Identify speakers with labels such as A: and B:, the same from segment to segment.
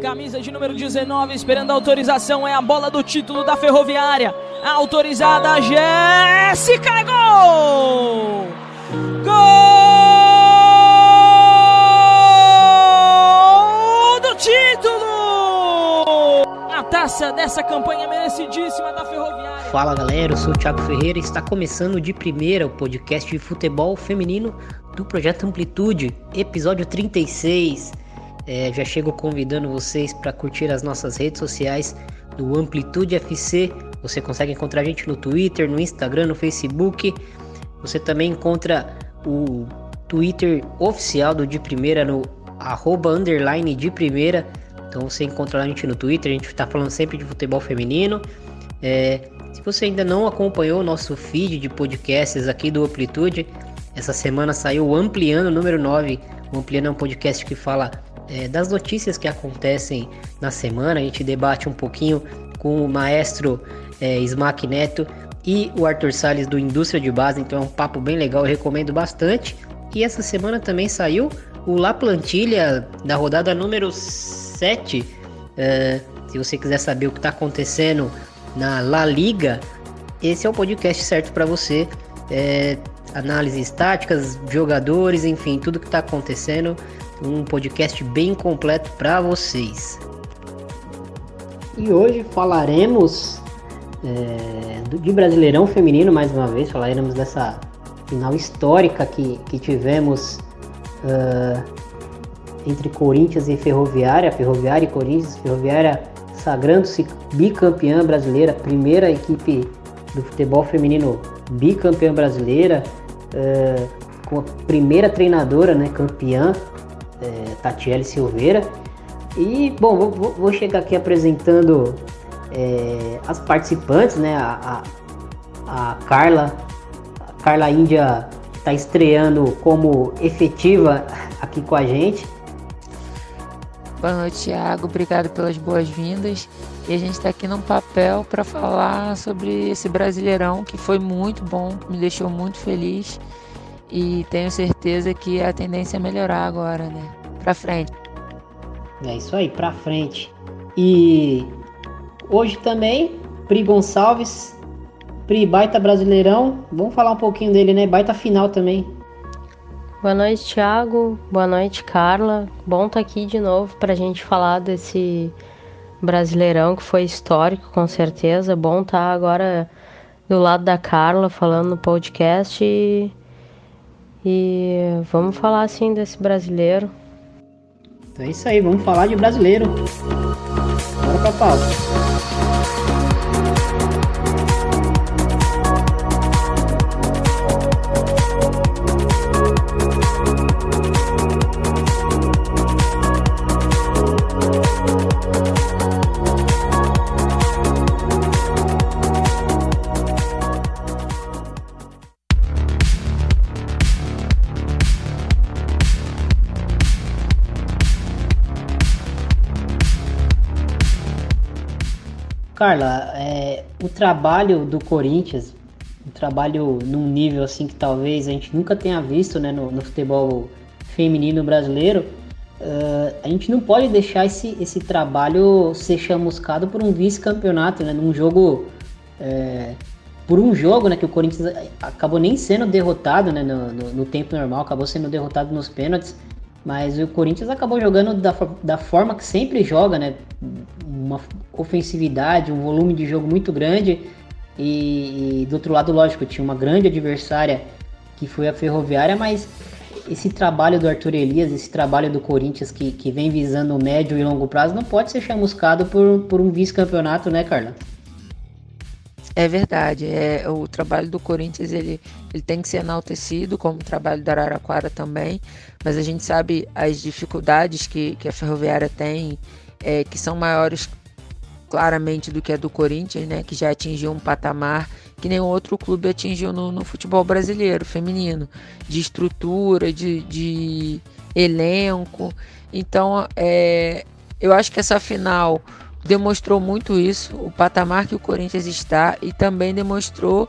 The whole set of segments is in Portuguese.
A: Camisa de número 19, esperando a autorização. É a bola do título da Ferroviária. Autorizada, Jéssica, gol! Gol do título! A taça dessa campanha merecidíssima da Ferroviária.
B: Fala galera, eu sou o Thiago Ferreira e está começando de primeira o podcast de futebol feminino do Projeto Amplitude, episódio 36. É, já chego convidando vocês para curtir as nossas redes sociais do Amplitude FC. Você consegue encontrar a gente no Twitter, no Instagram, no Facebook. Você também encontra o Twitter oficial do De Primeira no arroba underline de primeira. Então você encontra a gente no Twitter, a gente está falando sempre de futebol feminino. É, se você ainda não acompanhou o nosso feed de podcasts aqui do Amplitude, essa semana saiu o Ampliando número 9. O Ampliando é um podcast que fala é, das notícias que acontecem na semana. A gente debate um pouquinho com o maestro é, Smack Neto e o Arthur Salles do Indústria de Base. Então é um papo bem legal, recomendo bastante. E essa semana também saiu o La Plantilha da rodada número 7. É, se você quiser saber o que está acontecendo na La Liga, esse é o podcast certo para você. É, análises táticas, jogadores, enfim, tudo que está acontecendo um podcast bem completo para vocês. E hoje falaremos é, de Brasileirão Feminino mais uma vez, falaremos dessa final histórica que, que tivemos uh, entre Corinthians e Ferroviária, Ferroviária e Corinthians, Ferroviária sagrando-se bicampeã brasileira, primeira equipe do futebol feminino bicampeã brasileira, uh, com a primeira treinadora, né, campeã é, Tatiele Silveira. E, bom, vou, vou chegar aqui apresentando é, as participantes, né? A, a, a Carla, a Carla Índia está estreando como efetiva aqui com a gente.
C: Boa noite, Thiago. Obrigado pelas boas-vindas. E a gente está aqui num papel para falar sobre esse Brasileirão que foi muito bom, me deixou muito feliz e tenho certeza que a tendência é melhorar agora, né? Pra frente.
B: É isso aí, pra frente. E hoje também, Pri Gonçalves, Pri Baita Brasileirão. Vamos falar um pouquinho dele, né? Baita final também.
D: Boa noite, Thiago. Boa noite, Carla. Bom estar tá aqui de novo pra gente falar desse Brasileirão que foi histórico, com certeza. Bom estar tá agora do lado da Carla falando no podcast e e vamos falar assim desse brasileiro.
B: Então é isso aí, vamos falar de brasileiro. Bora pra pauta. Carla, é, o trabalho do Corinthians, um trabalho num nível assim que talvez a gente nunca tenha visto né, no, no futebol feminino brasileiro, uh, a gente não pode deixar esse, esse trabalho ser chamuscado por um vice-campeonato, né, num jogo. É, por um jogo né, que o Corinthians acabou nem sendo derrotado né, no, no, no tempo normal, acabou sendo derrotado nos pênaltis. Mas o Corinthians acabou jogando da, da forma que sempre joga, né? Uma ofensividade, um volume de jogo muito grande. E, e, do outro lado, lógico, tinha uma grande adversária que foi a Ferroviária, mas esse trabalho do Arthur Elias, esse trabalho do Corinthians que, que vem visando o médio e longo prazo, não pode ser chamuscado por, por um vice-campeonato, né, Carla?
C: É verdade, é o trabalho do Corinthians ele, ele tem que ser enaltecido, como o trabalho da Araraquara também, mas a gente sabe as dificuldades que, que a Ferroviária tem, é, que são maiores claramente do que a do Corinthians, né, que já atingiu um patamar que nenhum outro clube atingiu no, no futebol brasileiro feminino, de estrutura, de, de elenco. Então, é, eu acho que essa final demonstrou muito isso, o patamar que o Corinthians está, e também demonstrou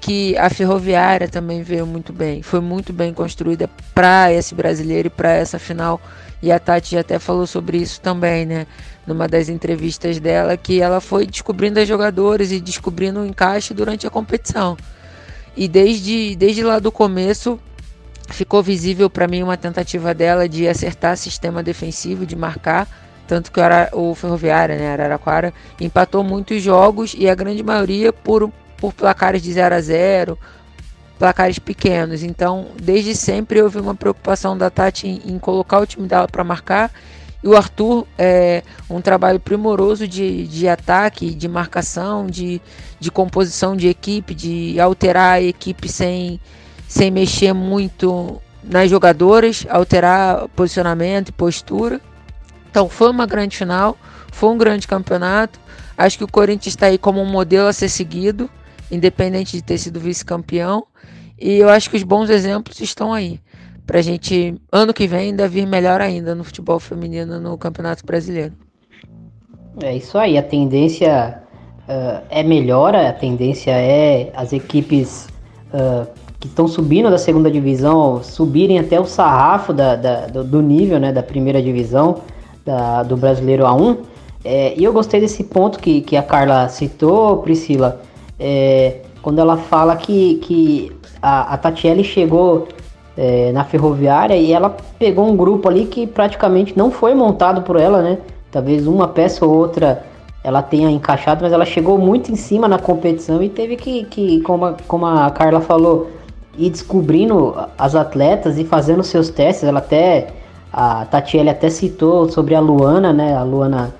C: que a Ferroviária também veio muito bem, foi muito bem construída para esse brasileiro e para essa final. E a Tati até falou sobre isso também, né? Numa das entrevistas dela, que ela foi descobrindo as jogadores e descobrindo o encaixe durante a competição. E desde, desde lá do começo ficou visível para mim uma tentativa dela de acertar sistema defensivo, de marcar. Tanto que o, Ferroviária, né, Araraquara, empatou muitos jogos e a grande maioria por, por placares de 0 a 0 placares pequenos. Então, desde sempre houve uma preocupação da Tati em, em colocar o time dela para marcar. E o Arthur, é um trabalho primoroso de, de ataque, de marcação, de, de composição de equipe, de alterar a equipe sem, sem mexer muito nas jogadoras, alterar posicionamento e postura. Então foi uma grande final, foi um grande campeonato. Acho que o Corinthians está aí como um modelo a ser seguido, independente de ter sido vice-campeão. E eu acho que os bons exemplos estão aí. Para a gente, ano que vem, ainda vir melhor ainda no futebol feminino no Campeonato Brasileiro.
B: É isso aí, a tendência uh, é melhora, a tendência é as equipes uh, que estão subindo da segunda divisão subirem até o sarrafo da, da do, do, nível né, da primeira divisão da, do brasileiro A1. É, e eu gostei desse ponto que, que a Carla citou, Priscila, é, quando ela fala que, que a, a Tatiele chegou é, na ferroviária e ela pegou um grupo ali que praticamente não foi montado por ela, né? Talvez uma peça ou outra ela tenha encaixado, mas ela chegou muito em cima na competição e teve que, que como, a, como a Carla falou, ir descobrindo as atletas e fazendo seus testes. Ela até, a Tatiele até citou sobre a Luana, né? A Luana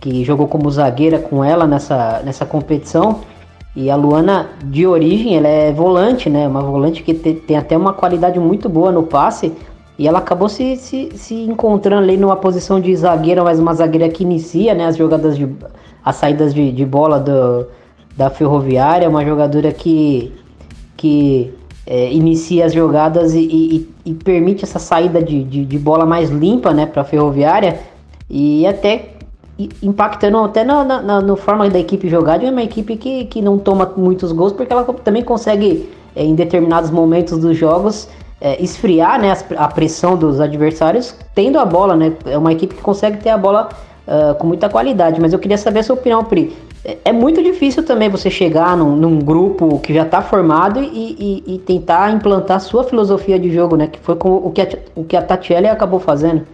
B: que jogou como zagueira com ela nessa, nessa competição. E a Luana, de origem, ela é volante, né? Uma volante que te, tem até uma qualidade muito boa no passe. E ela acabou se, se, se encontrando ali numa posição de zagueira, mas uma zagueira que inicia né, as jogadas de. as saídas de, de bola do, da ferroviária, uma jogadora que, que é, inicia as jogadas e, e, e, permite essa saída de, de, de bola mais limpa né, para a ferroviária. E até impactando até na, na, na, forma da equipe jogar, é uma equipe que, que não toma muitos gols, porque ela também consegue, é, em determinados momentos dos jogos, é, esfriar né, a pressão dos adversários, tendo a bola, né? É uma equipe que consegue ter a bola uh, com muita qualidade. Mas eu queria saber a sua opinião, Pri. É, muito difícil também você chegar num, num grupo que já está formado e, e, e, tentar implantar sua filosofia de jogo, né? Que foi o que a, o que a Tatiele acabou fazendo.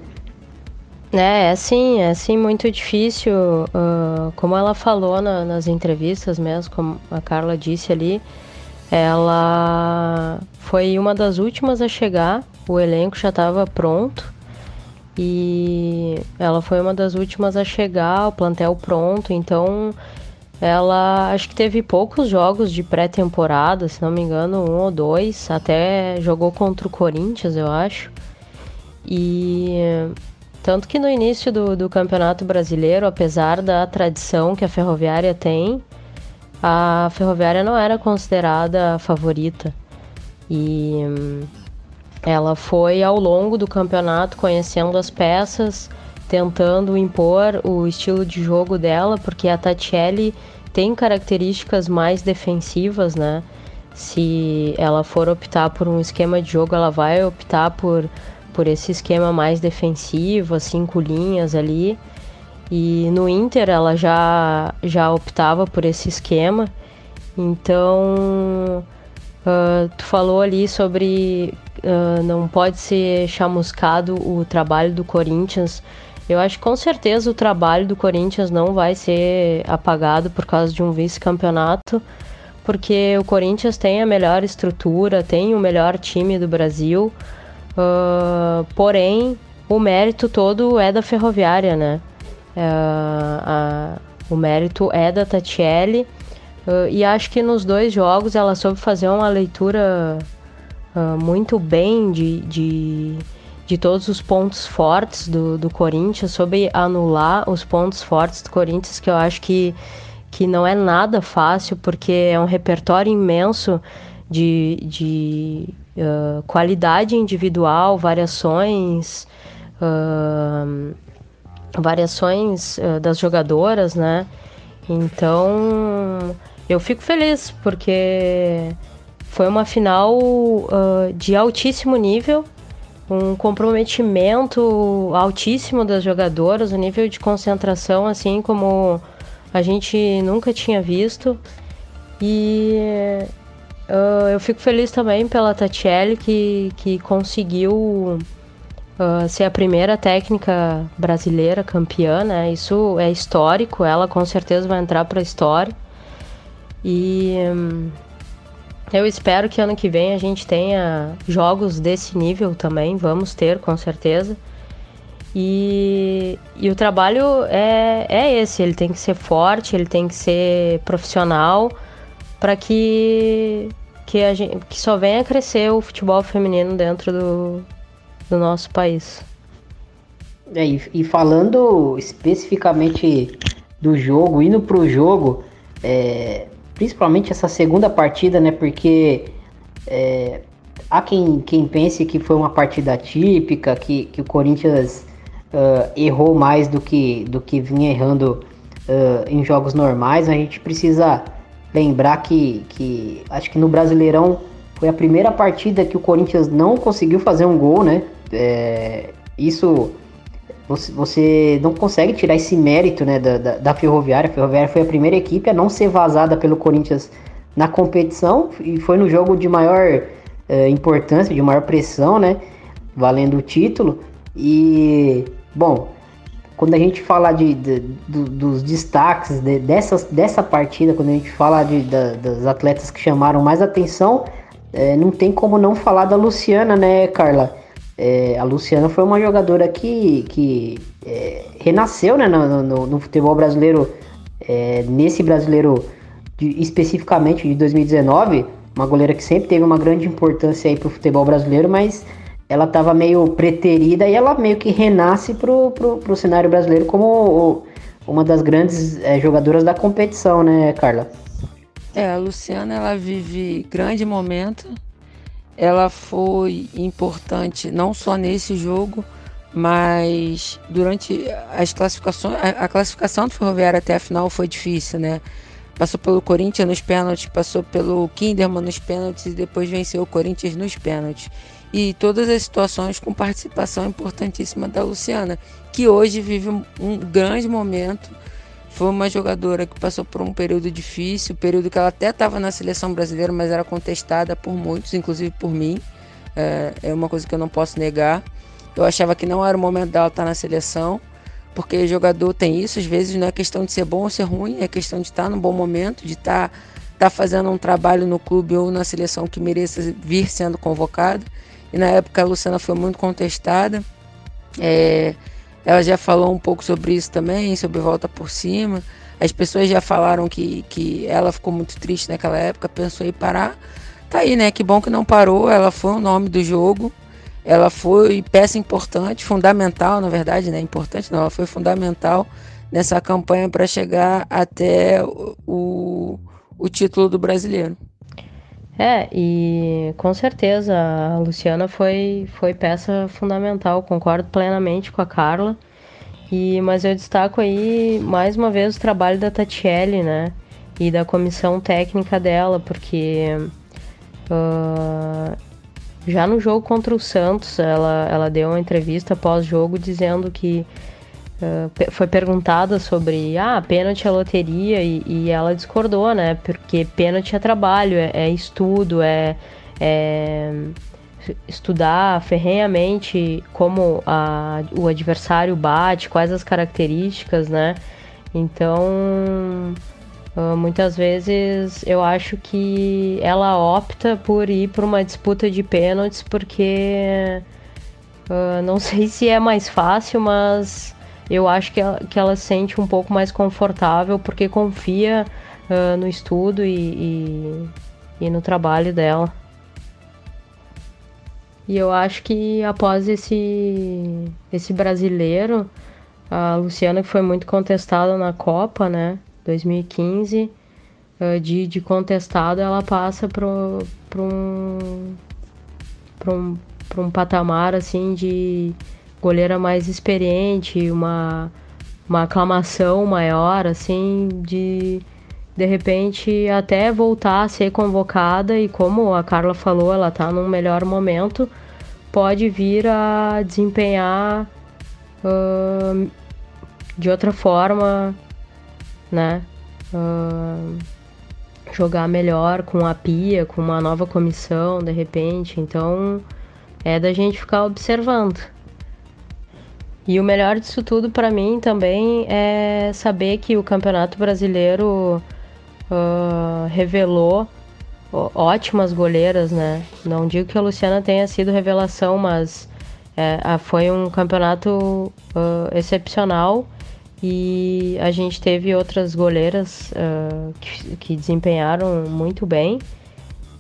D: É, é sim, é sim muito difícil. Uh, como ela falou na, nas entrevistas mesmo, como a Carla disse ali, ela foi uma das últimas a chegar, o elenco já estava pronto e ela foi uma das últimas a chegar, o plantel pronto, então ela acho que teve poucos jogos de pré-temporada, se não me engano, um ou dois, até jogou contra o Corinthians, eu acho. E tanto que no início do, do Campeonato Brasileiro, apesar da tradição que a Ferroviária tem, a Ferroviária não era considerada a favorita. E hum, ela foi ao longo do campeonato conhecendo as peças, tentando impor o estilo de jogo dela, porque a Tatiele tem características mais defensivas, né? Se ela for optar por um esquema de jogo, ela vai optar por por esse esquema mais defensivo, cinco linhas ali. E no Inter ela já, já optava por esse esquema. Então, uh, tu falou ali sobre uh, não pode ser chamuscado o trabalho do Corinthians. Eu acho que com certeza o trabalho do Corinthians não vai ser apagado por causa de um vice-campeonato, porque o Corinthians tem a melhor estrutura, tem o melhor time do Brasil. Uh, porém, o mérito todo é da Ferroviária, né? Uh, a, o mérito é da Tatiele. Uh, e acho que nos dois jogos ela soube fazer uma leitura muito bem de, de, de, todos os pontos fortes do, do Corinthians, soube anular os pontos fortes do Corinthians, que eu acho que, que não é nada fácil, porque é um repertório imenso de, de uh, qualidade individual, variações, uh, variações uh, das jogadoras, né? Então eu fico feliz porque foi uma final uh, de altíssimo nível, um comprometimento altíssimo das jogadoras, um nível de concentração assim como a gente nunca tinha visto. E uh, eu fico feliz também pela Tatiele que, que conseguiu uh, ser a primeira técnica brasileira campeã, né? Isso é histórico, ela com certeza vai entrar para a história. E um, eu espero que ano que vem a gente tenha jogos desse nível também, vamos ter com certeza. E, e o trabalho é, é esse, ele tem que ser forte, ele tem que ser profissional para que, que, que só venha crescer o futebol feminino dentro do, do nosso país.
B: É, e, e, falando especificamente do jogo, indo para o jogo, é, principalmente essa segunda partida, né? Porque é, há quem, quem pense que foi uma partida típica, que, que o Corinthians uh, errou mais do que, do que vinha errando uh, em jogos normais, a gente precisa lembrar que, que acho que no Brasileirão foi a primeira partida que o Corinthians não conseguiu fazer um gol, né? É, isso você, você, não consegue tirar esse mérito né, da, da, da, Ferroviária. A Ferroviária foi a primeira equipe a não ser vazada pelo Corinthians na competição e foi no jogo de maior uh, importância, de maior pressão, né? Valendo o título. E Bom, quando a gente fala de, de, dos destaques de, dessas, dessa partida, quando a gente fala de, das atletas que chamaram mais atenção, é, não tem como não falar da Luciana, né, Carla? É, a Luciana foi uma jogadora que, que é, renasceu né, no, no, no, futebol brasileiro, é, nesse brasileiro de, especificamente de 2019, uma goleira que sempre teve uma grande importância aí para o futebol brasileiro, mas ela estava meio preterida e ela meio que renasce pro, pro cenário brasileiro como o, uma das grandes é, jogadoras da competição, né, Carla?
C: É, a Luciana ela vive grande momento. Ela foi importante não só nesse jogo, mas durante as classificações, a, classificação do Ferroviário até a final foi difícil, né? Passou pelo Corinthians nos pênaltis, passou pelo Kinderman nos pênaltis e depois venceu o Corinthians nos pênaltis e todas as situações com participação importantíssima da Luciana, que hoje vive um grande momento. Foi uma jogadora que passou por um período difícil, período que ela até estava na seleção brasileira, mas era contestada por muitos, inclusive por mim. É, é uma coisa que eu não posso negar. Eu achava que não era o momento dela estar na seleção, porque jogador tem isso, às vezes não é questão de ser bom ou ser ruim, é questão de estar no bom momento, de estar, estar fazendo um trabalho no clube ou na seleção que mereça vir sendo convocada. E na época a Luciana foi muito contestada. É, ela já falou um pouco sobre isso também, sobre volta por cima. As pessoas já falaram que, que ela ficou muito triste naquela época, pensou em parar. Tá aí, né? Que bom que não parou. Ela foi o nome do jogo. Ela foi peça importante, fundamental, na verdade, né? Importante não, ela foi fundamental nessa campanha para chegar até o, o título do brasileiro.
D: É, e com certeza a Luciana foi, foi peça fundamental, concordo plenamente com a Carla. E, mas eu destaco aí mais uma vez o trabalho da Tatiele, né? E da comissão técnica dela, porque uh, já no jogo contra o Santos, ela, ela deu uma entrevista pós-jogo dizendo que Uh, foi perguntada sobre ah, pênalti é loteria e, e, ela discordou, né? Porque pênalti é trabalho, é, é estudo, é, é, estudar ferrenhamente como a, o adversário bate, quais as características, né? Então, uh, muitas vezes eu acho que ela opta por ir para uma disputa de pênaltis porque uh, não sei se é mais fácil, mas eu acho que ela, que ela se sente um pouco mais confortável porque confia uh, no estudo e, e, e, no trabalho dela. E eu acho que após esse, esse brasileiro, a Luciana que foi muito contestada na Copa, né, 2015, uh, de, de contestado ela passa para um, um, um patamar assim de goleira mais experiente, uma, uma aclamação maior, assim, de, de repente até voltar a ser convocada e como a Carla falou, ela está num melhor momento, pode vir a desempenhar uh, de outra forma, né? Uh, jogar melhor com a pia, com uma nova comissão, de repente. Então é da gente ficar observando. E o melhor disso tudo para mim também é saber que o Campeonato Brasileiro uh, revelou ótimas goleiras, né? Não digo que a Luciana tenha sido revelação, mas é, foi um campeonato uh, excepcional e a gente teve outras goleiras uh, que, que, desempenharam muito bem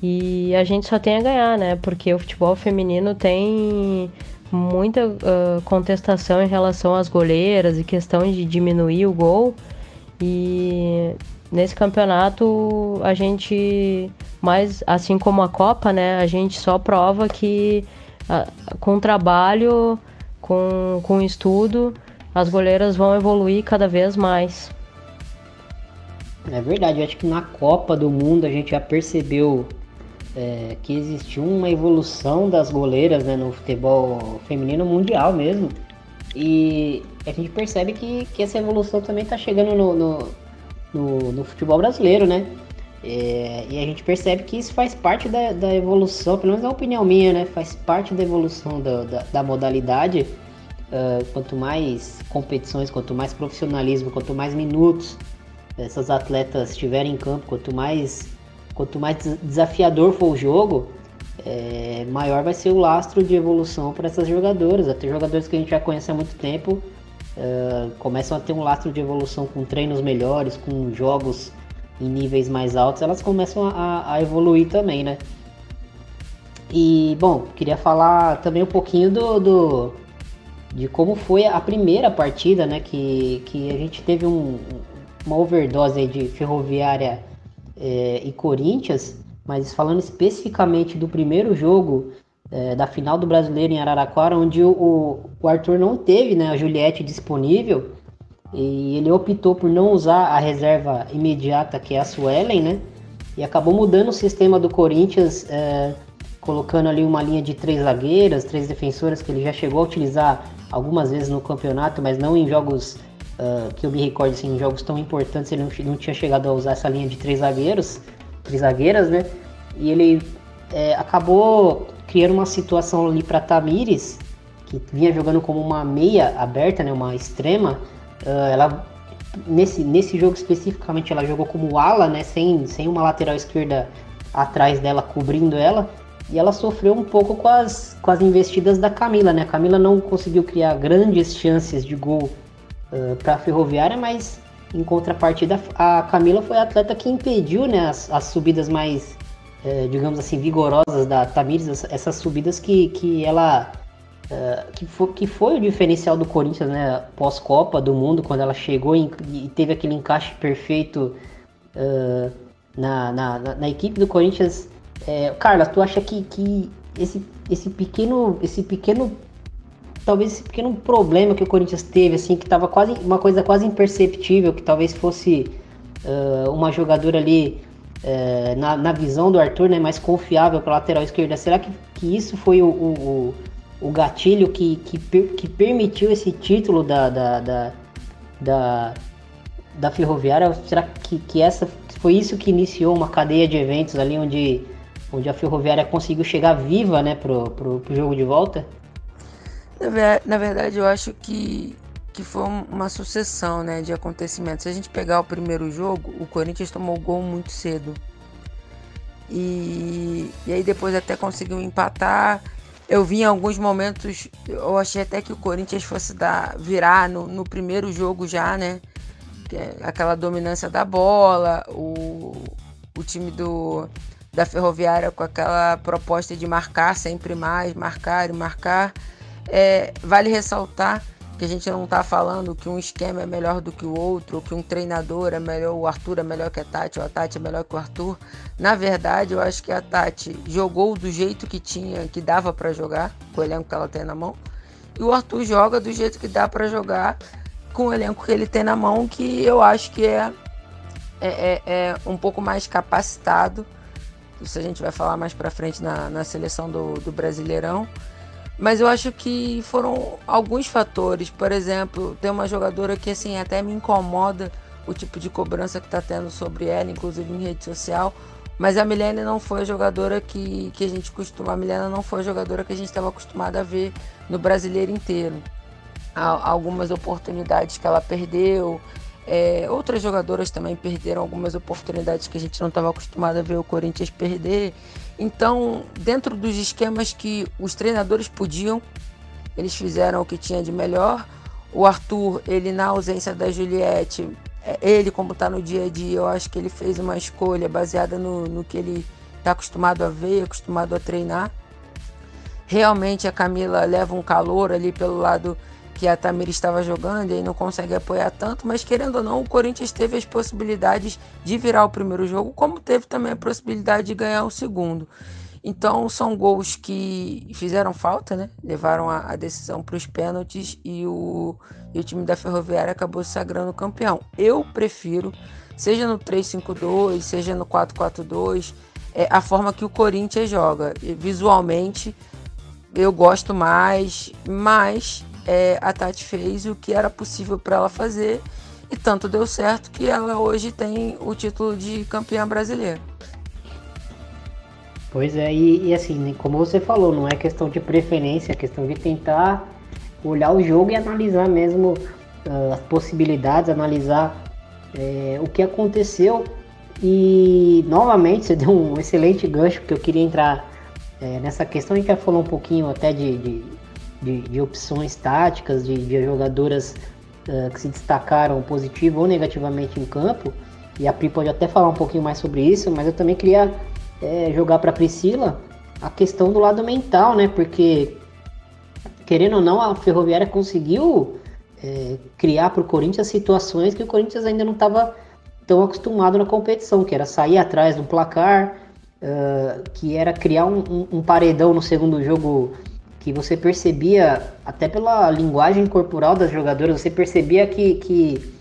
D: e a gente só tem a ganhar, né? Porque o futebol feminino tem muita uh, contestação em relação às goleiras e questão de diminuir o gol e nesse campeonato a gente mais assim como a Copa, né? A gente só prova que uh, com trabalho, com, com estudo as goleiras vão evoluir cada vez mais.
B: É verdade, acho que na Copa do Mundo a gente já percebeu é, que existiu uma evolução das goleiras né, no futebol feminino mundial mesmo. E a gente percebe que, que essa evolução também está chegando no, no, no, no, futebol brasileiro, né? É, e a gente percebe que isso faz parte da, da evolução, pelo menos é uma opinião minha, né? Faz parte da evolução da, da, da modalidade Uh, quanto mais competições, quanto mais profissionalismo, quanto mais minutos essas atletas estiverem em campo, quanto mais, quanto mais desafiador for o jogo, é, maior vai ser o lastro de evolução para essas jogadoras. Até jogadores que a gente já conhece há muito tempo uh, começam a ter um lastro de evolução com treinos melhores, com jogos em níveis mais altos, elas começam a, a evoluir também, né? E, bom, queria falar também um pouquinho do, do de como foi a primeira partida, né? Que, que a gente teve um, uma overdose de Ferroviária é, e Corinthians, mas falando especificamente do primeiro jogo é, da final do Brasileiro em Araraquara, onde o, o Arthur não teve né, a Juliette disponível e ele optou por não usar a reserva imediata que é a Suelen, né? E acabou mudando o sistema do Corinthians, é, colocando ali uma linha de três zagueiras, três defensoras que ele já chegou a utilizar algumas vezes no campeonato, mas não em jogos uh, que eu me recordo, assim, em jogos tão importantes, ele não, não, tinha chegado a usar essa linha de três zagueiros, três zagueiras, né? E ele é, acabou criando uma situação ali para Tamires, que vinha jogando como uma meia aberta, né, uma extrema. Uh, ela nesse, nesse jogo especificamente ela jogou como ala, né, sem, sem uma lateral esquerda atrás dela cobrindo ela. E ela sofreu um pouco com as, com as investidas da Camila, né? A Camila não conseguiu criar grandes chances de gol uh, para a Ferroviária, mas em contrapartida a Camila foi a atleta que impediu né, as, as subidas mais, uh, digamos assim, vigorosas da Tamires, essas subidas que, que ela. Uh, que, foi, que foi o diferencial do Corinthians, né? Pós-Copa do Mundo, quando ela chegou e, e teve aquele encaixe perfeito na, na, na, na equipe do Corinthians é, Carla, tu acha que, que esse, esse pequeno. Esse pequeno. Talvez esse pequeno problema que o Corinthians teve, assim, que tava quase. Uma coisa quase imperceptível, que talvez fosse uh, uma jogadora ali. Uh, na, na visão do Arthur, né, mais confiável para lateral esquerda. Será que, que isso foi o, o, o gatilho que, que, que permitiu esse título da, da, da, da, da Ferroviária? Será que, que essa foi isso que iniciou uma cadeia de eventos ali onde onde a Ferroviária conseguiu chegar viva né, pro, pro, pro jogo de volta?
C: Na verdade, eu acho que, que foi uma sucessão né, de acontecimentos. Se a gente pegar o primeiro jogo, o Corinthians tomou gol muito cedo. E, e aí depois até conseguiu empatar. Eu vi em alguns momentos, eu achei até que o Corinthians fosse dar, virar no, no primeiro jogo já, né? É aquela dominância da bola, o, o time do, da Ferroviária com aquela proposta de marcar sempre mais, marcar e marcar. É, vale ressaltar que a gente não está falando que um esquema é melhor do que o outro, ou que um treinador é melhor, o Arthur é melhor que a Tati, ou a Tati é melhor que o Arthur. Na verdade, eu acho que a Tati jogou do jeito que tinha, que dava para jogar, com o elenco que ela tem na mão, e o Arthur joga do jeito que dá para jogar com o elenco que ele tem na mão, que eu acho que é é, é, é um pouco mais capacitado. Isso a gente vai falar mais para frente na, na seleção do, do Brasileirão. Mas eu acho que foram alguns fatores. Por exemplo, tem uma jogadora que assim até me incomoda o tipo de cobrança que está tendo sobre ela, inclusive em rede social. Mas a Milena não foi a jogadora que, que a gente costuma. A Milena não foi a jogadora que a gente estava acostumado a ver no brasileiro inteiro. Há algumas oportunidades que ela perdeu. É, outras jogadoras também perderam algumas oportunidades que a gente não estava acostumado a ver o Corinthians perder. Então, dentro dos esquemas que os treinadores podiam, eles fizeram o que tinha de melhor. O Arthur, ele na ausência da Juliette, é, ele, como está no dia a dia, eu acho que ele fez uma escolha baseada no, no que ele está acostumado a ver, acostumado a treinar. Realmente a Camila leva um calor ali pelo lado que a Tamir estava jogando e não consegue apoiar tanto, mas querendo ou não, o Corinthians teve as possibilidades de virar o primeiro jogo, como teve também a possibilidade de ganhar o segundo. Então são gols que fizeram falta, né? Levaram a, a decisão para os pênaltis e o, e o time da Ferroviária acabou se sagrando campeão. Eu prefiro, seja no 3-5-2, seja no 4-4-2, é, a forma que o Corinthians joga. Visualmente eu gosto mais, mas é, a Tati fez o que era possível para ela fazer e tanto deu certo que ela hoje tem o título de campeã brasileira.
B: Pois é, e, e, assim, como você falou, não é questão de preferência, é questão de tentar olhar o jogo e analisar mesmo uh, as possibilidades, analisar é, o que aconteceu. E novamente você deu um excelente gancho, porque eu queria entrar é, nessa questão. A gente já falou um pouquinho até de, de, de, de opções táticas, de, de jogadoras uh, que se destacaram positivo ou negativamente em campo. E a Pri pode até falar um pouquinho mais sobre isso, mas eu também queria é, jogar para Priscila a questão do lado mental, né? Porque querendo ou não, a Ferroviária conseguiu é, criar para o Corinthians situações que o Corinthians ainda não estava tão acostumado na competição, que era sair atrás do placar, uh, que era criar um, um, um, paredão no segundo jogo que você percebia, até pela linguagem corporal das jogadoras, você percebia que, que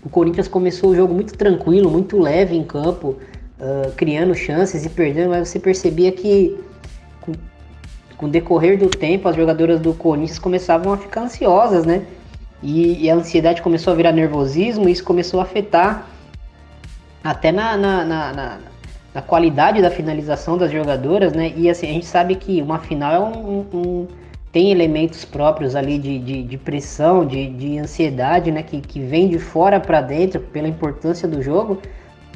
B: o Corinthians começou o jogo muito tranquilo, muito leve em campo, uh, criando chances e perdendo, mas você percebia que com, com o decorrer do tempo as jogadoras do Corinthians começavam a ficar ansiosas, né? E, e, a ansiedade começou a virar nervosismo e isso começou a afetar até na, na, na, na, na qualidade da finalização das jogadoras, né? E assim, a gente sabe que uma final é um, um tem elementos próprios ali de, de, de pressão, de, de ansiedade, né? Que, que vem de fora para dentro pela importância do jogo.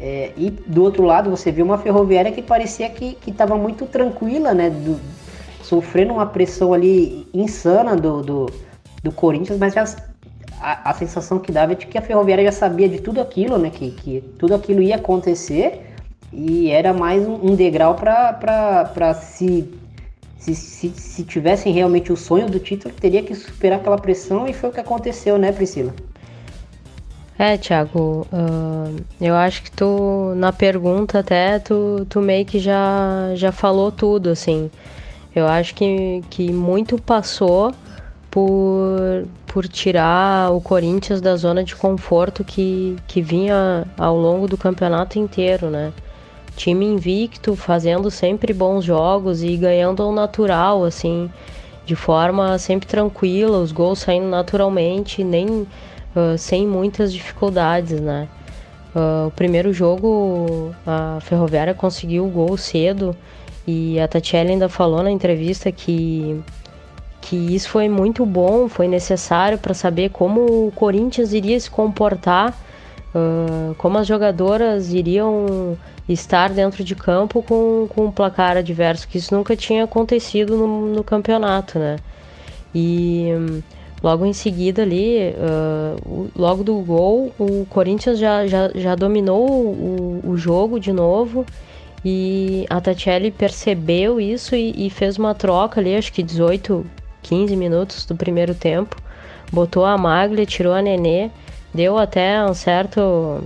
B: É, e do outro lado você viu uma ferroviária que parecia que estava muito tranquila, né? Do, sofrendo uma pressão ali insana do, do, do Corinthians, mas já, a, a, sensação que dava é de que a ferroviária já sabia de tudo aquilo, né? Que, que tudo aquilo ia acontecer e era mais um, um degrau para se se, se, se tivessem realmente o sonho do título, teria que superar aquela pressão e foi o que aconteceu, né, Priscila?
D: É, Thiago, uh, eu acho que tu, na pergunta até, tu, tu meio que já, já falou tudo, assim. Eu acho que, que muito passou por, por tirar o Corinthians da zona de conforto que, que vinha ao longo do campeonato inteiro, né? Time invicto, fazendo sempre bons jogos e ganhando ao natural, assim, de forma sempre tranquila, os gols saindo naturalmente, nem uh, sem muitas dificuldades, né? Uh, o primeiro jogo, a Ferroviária conseguiu o gol cedo e a Tatiele ainda falou na entrevista que, que isso foi muito bom, foi necessário para saber como o Corinthians iria se comportar, como as jogadoras iriam estar dentro de campo com, com um placar adverso, que isso nunca tinha acontecido no, no campeonato, né? E Logo em seguida ali, uh, logo do gol, o Corinthians já, já, já dominou o, o jogo de novo e a Tatiele percebeu isso e, e, fez uma troca ali, acho que 18, 15 minutos do primeiro tempo. Botou a Maglia, tirou a Nenê, deu até um certo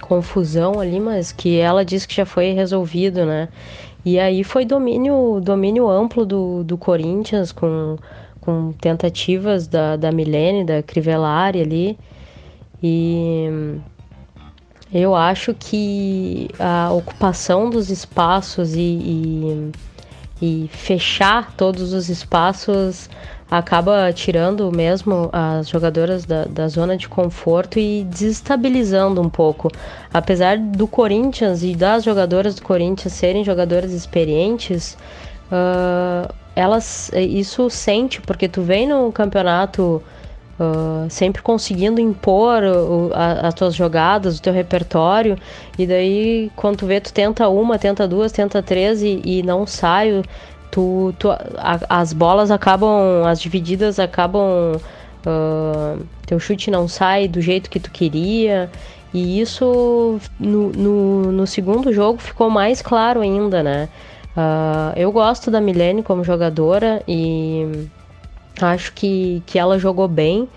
D: confusão ali, mas que ela disse que já foi resolvido, né? E aí foi domínio, domínio amplo do, do Corinthians com com tentativas da, da Milene, da Crivellari ali. E, Eu acho que a ocupação dos espaços e, e, e fechar todos os espaços acaba tirando mesmo as jogadoras da, da zona de conforto e desestabilizando um pouco. Apesar do Corinthians e das jogadoras do Corinthians serem jogadoras experientes, uh, elas isso sente, porque tu vem no campeonato Uh, sempre conseguindo impor as tuas jogadas, o teu repertório, e daí quando tu vê, tu tenta uma, tenta duas, tenta três e, e não sai, tu, tu a, as bolas acabam, as divididas acabam, uh, teu chute não sai do jeito que tu queria, e isso no, no, no segundo jogo ficou mais claro ainda, né? eu gosto da Milene como jogadora e Acho que, que ela jogou bem,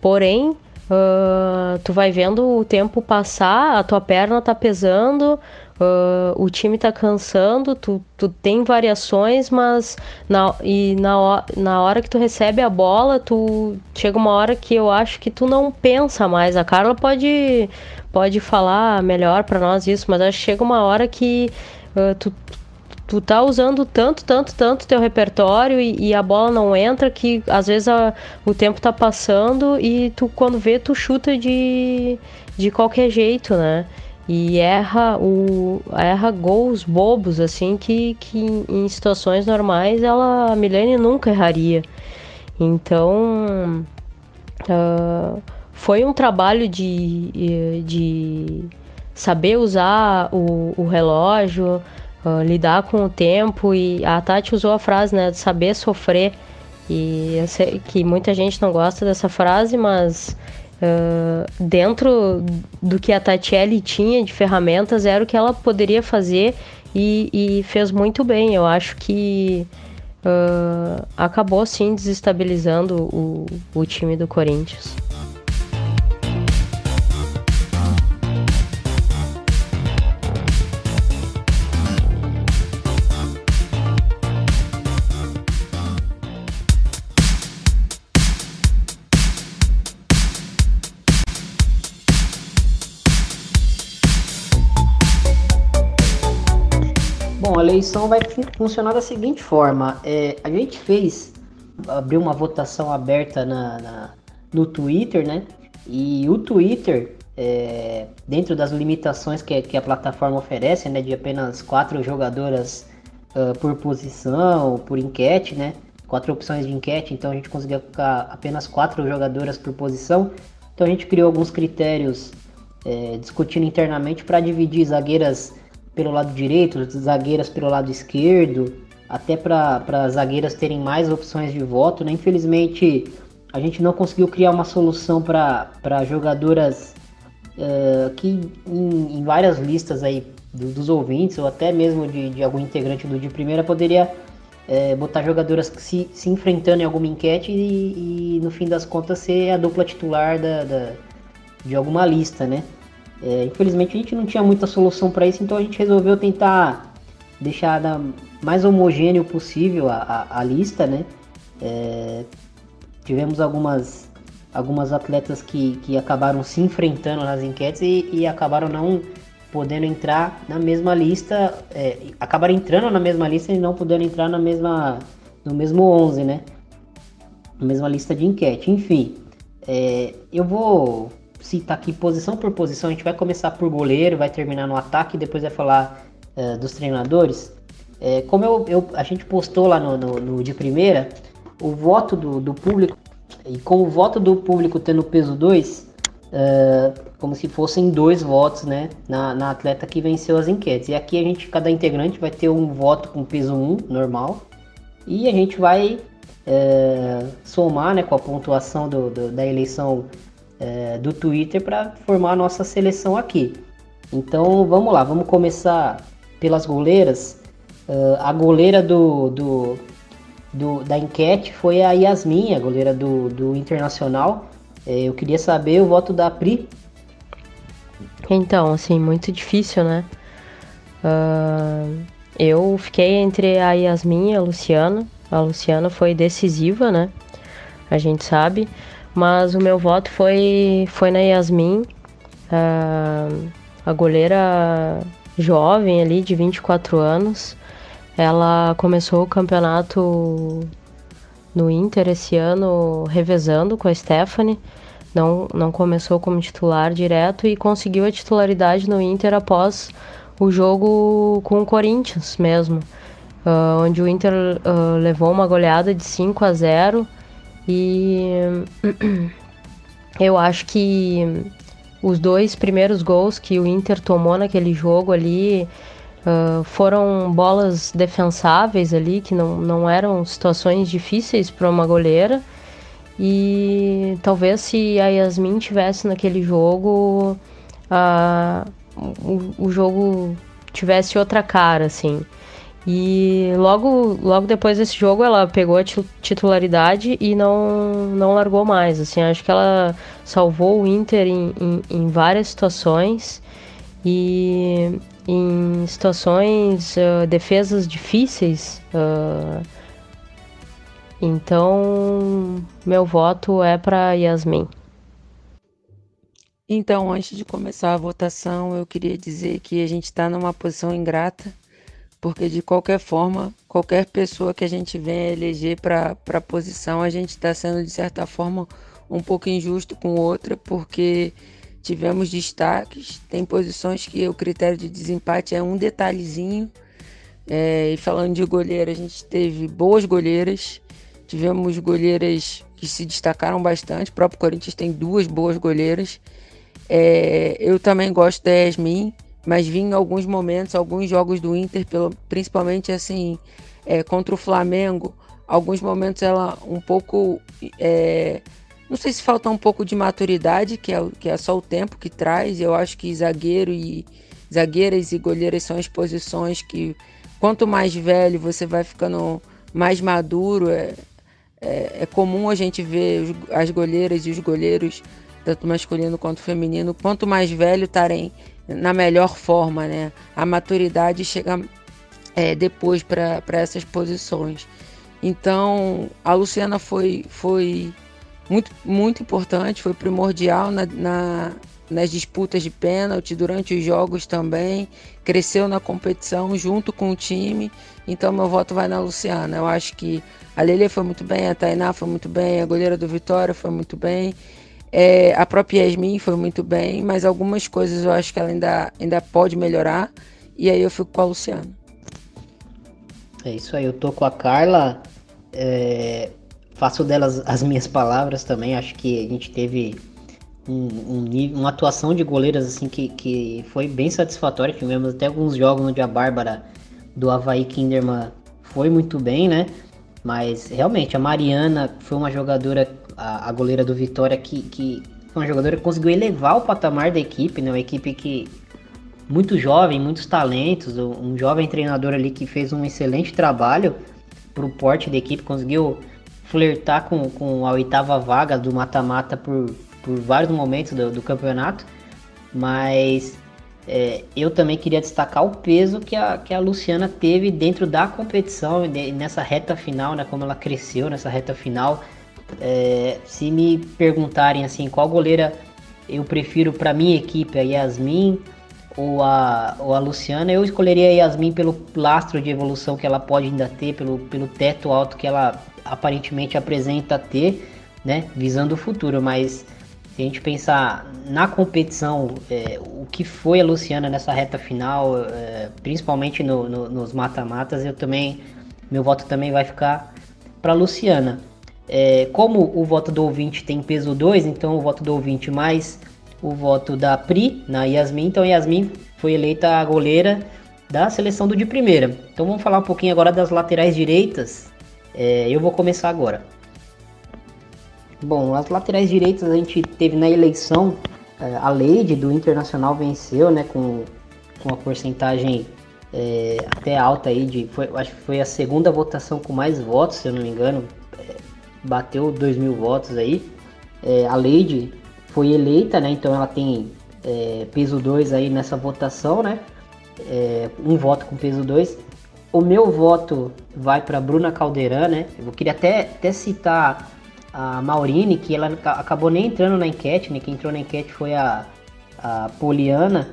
D: porém, uh, tu vai vendo o tempo passar, a tua perna tá pesando, uh, o time tá cansando, tu, tu tem variações, mas na, e na, na hora que tu recebe a bola, tu chega uma hora que eu acho que tu não pensa mais. A Carla pode, pode falar melhor para nós isso, mas acho que chega uma hora que uh, tu tu tá usando tanto, tanto, tanto teu repertório e, e a bola não entra que às vezes a, o tempo tá passando e tu quando vê tu chuta de, de qualquer jeito, né? E erra o erra gols bobos assim que, que em situações normais ela a Milene nunca erraria. Então uh, foi um trabalho de, de saber usar o, o relógio, uh, lidar com o tempo e a Tati usou a frase, né, de saber sofrer. E eu sei que muita gente não gosta dessa frase, mas uh, dentro do que a Tatiele tinha de ferramentas era o que ela poderia fazer e, e fez muito bem. Eu acho que uh, acabou sim desestabilizando o, o time do Corinthians.
B: Bom, a eleição vai funcionar da seguinte forma: é, a gente fez, abriu uma votação aberta na, na no Twitter, né? E o Twitter, é, dentro das limitações que, que, a plataforma oferece, né, de apenas quatro jogadoras uh, por posição, por enquete, né? Quatro opções de enquete, então a gente conseguia colocar apenas quatro jogadoras por posição. Então a gente criou alguns critérios é, discutindo internamente para dividir zagueiras pelo lado direito, zagueiras pelo lado esquerdo, até para zagueiras terem mais opções de voto. Né? Infelizmente, a gente não conseguiu criar uma solução para jogadoras uh, que em, em, várias listas aí do, dos ouvintes, ou até mesmo de, de, algum integrante do de primeira, poderia uh, botar jogadoras se, se enfrentando em alguma enquete e, e, no fim das contas ser a dupla titular da, da de alguma lista, né? É, infelizmente a gente não tinha muita solução para isso, então a gente resolveu tentar deixar da mais homogêneo possível a, a, a lista, né? É, tivemos algumas, algumas atletas que, que acabaram se enfrentando nas enquetes e, e acabaram não podendo entrar na mesma lista, é, acabaram entrando na mesma lista e não podendo entrar na mesma, no mesmo 11, né? Na mesma lista de enquete. Enfim, é, eu vou citar aqui posição por posição. A gente vai começar por goleiro, vai terminar no ataque, depois vai falar uh, dos treinadores. É, como eu, eu, a gente postou lá no, no, no de primeira, o voto do, do, público, e com o voto do público tendo peso 2, uh, como se fossem dois votos né, na, na, atleta que venceu as enquetes. E aqui a gente, cada integrante vai ter um voto com peso 1, um, normal, e a gente vai uh, somar né, com a pontuação do, do, da eleição é, do Twitter para formar a nossa seleção aqui. Então vamos lá, vamos começar pelas goleiras. Uh, a goleira do, do, do, da enquete foi a Yasmin, a goleira do, do Internacional. É, eu queria saber o voto da Pri.
D: Então, assim, muito difícil, né? Uh, eu fiquei entre a Yasmin e a Luciana. A Luciana foi decisiva, né? A gente sabe. Mas o meu voto foi, foi na Yasmin. Uh, a goleira jovem ali de 24 anos. Ela começou o campeonato no Inter esse ano revezando com a Stephanie. Não, não começou como titular direto e conseguiu a titularidade no Inter após o jogo com o Corinthians mesmo, uh, onde o Inter uh, levou uma goleada de 5 a 0 e eu acho que os dois primeiros gols que o Inter tomou naquele jogo ali uh, foram bolas defensáveis ali, que não, não eram situações difíceis para uma goleira. E talvez se a Yasmin tivesse naquele jogo, uh, o, o jogo tivesse outra cara, assim. E logo, logo depois desse jogo ela pegou a titularidade e não, não largou mais. Assim, acho que ela salvou o Inter em, em, em várias situações e em situações, uh, defesas difíceis. Uh, então, meu voto é para Yasmin.
C: Então, antes de começar a votação, eu queria dizer que a gente está numa posição ingrata porque de qualquer forma, qualquer pessoa que a gente venha eleger para a posição, a gente está sendo de certa forma um pouco injusto com outra, porque tivemos destaques, tem posições que o critério de desempate é um detalhezinho. É, e falando de goleira, a gente teve boas goleiras, tivemos goleiras que se destacaram bastante. O próprio Corinthians tem duas boas goleiras. É, eu também gosto da Yasmin, mas vi em alguns momentos, alguns jogos do Inter, pelo, principalmente assim, é, contra o Flamengo, alguns momentos ela um pouco. É, não sei se falta um pouco de maturidade, que é, que é só o tempo que traz. Eu acho que zagueiro e zagueiras e goleiras são as posições que, quanto mais velho você vai ficando mais maduro, é, é, é comum a gente ver as goleiras e os goleiros, tanto masculino quanto feminino, quanto mais velho estarem na melhor forma, né? A maturidade chega é, depois para essas posições. Então, a Luciana foi, foi muito, muito importante, foi primordial na, na, nas disputas de pênalti, durante os jogos também, cresceu na competição junto com o time. Então, meu voto vai na Luciana. Eu acho que a Lele foi muito bem, a Tainá foi muito bem, a goleira do Vitória foi muito bem. É, a própria Yasmin foi muito bem, mas algumas coisas eu acho que ela ainda, ainda pode melhorar. E aí eu fico com a Luciana.
B: É isso aí, eu tô com a Carla. É, faço delas as minhas palavras também. Acho que a gente teve um, um, uma atuação de goleiras assim que, que foi bem satisfatória. Tivemos até alguns jogos onde a Bárbara do Havaí Kinderman foi muito bem, né? Mas realmente a Mariana foi uma jogadora a, a goleira do Vitória, que, que foi uma jogadora que conseguiu elevar o patamar da equipe, né? Uma equipe que muito jovem, muitos talentos, um jovem treinador ali que fez um excelente trabalho para o porte da equipe, conseguiu flertar com, com a oitava vaga do mata-mata por, por vários momentos do, do campeonato, mas é, eu também queria destacar o peso que a, que a Luciana teve dentro da competição, nessa reta final, né, como ela cresceu nessa reta final, é, se me perguntarem assim, qual goleira eu prefiro para minha equipe, a Yasmin ou a, ou a Luciana, eu escolheria a Yasmin pelo lastro de evolução que ela pode ainda ter, pelo, pelo teto alto que ela aparentemente apresenta ter, né, visando o futuro. Mas se a gente pensar na competição, é, o que foi a Luciana nessa reta final, é, principalmente no, no, nos mata-matas, eu também, meu voto também vai ficar para Luciana. É, como o voto do ouvinte tem peso 2, então o voto do ouvinte mais o voto da Pri na Yasmin, então Yasmin foi eleita a goleira da seleção do de primeira. Então vamos falar um pouquinho agora das laterais direitas. É, eu vou começar agora. Bom, as laterais direitas a gente teve na eleição, é, a Leide do Internacional venceu, né, com, com uma porcentagem é, até alta aí de, foi, acho que foi a segunda votação com mais votos, se eu não me engano, bateu 2 mil votos aí. É, a Leide foi eleita, né? Então ela tem é, peso 2 aí nessa votação, né? É, um voto com peso 2. O meu voto vai para Bruna Caldeirão, né? Eu queria até, até citar a Maurine, que ela acabou nem entrando na enquete, né? Quem entrou na enquete foi a, a Poliana.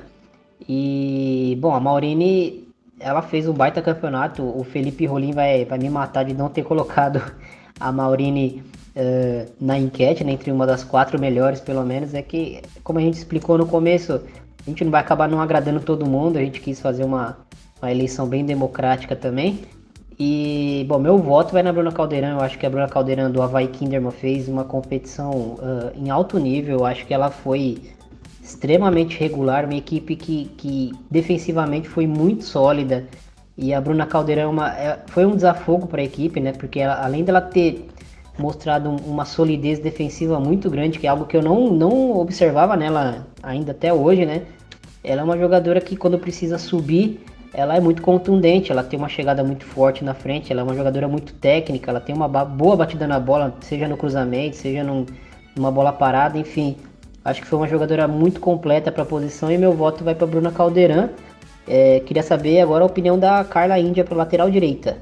B: E, bom, a Maurine, ela fez um baita campeonato. O Felipe Rolim vai, vai me matar de não ter colocado a Maurine uh, na enquete, né, entre uma das quatro melhores, pelo menos. É que, como a gente explicou no começo, a gente não vai acabar não agradando todo mundo. A gente quis fazer uma, uma eleição bem democrática também. E, bom, meu voto vai na Bruna Caldeirão. Eu acho que a Bruna Caldeirão do Havaí Kinderman fez uma competição uh, em alto nível. Eu acho que ela foi extremamente regular, uma equipe que, que defensivamente foi muito sólida. E a Bruna Caldeirão é é, foi um desafogo para a equipe, né? Porque ela, além dela ter mostrado uma solidez defensiva muito grande, que é algo que eu não, não observava nela ainda até hoje, né? Ela é uma jogadora que quando precisa subir, ela é muito contundente, ela tem uma chegada muito forte na frente, ela é uma jogadora muito técnica, ela tem uma boa batida na bola, seja no cruzamento, seja num, numa bola parada, enfim. Acho que foi uma jogadora muito completa para a posição e meu voto vai para Bruna Caldeirão. É, queria saber agora a opinião da Carla Índia para lateral direita.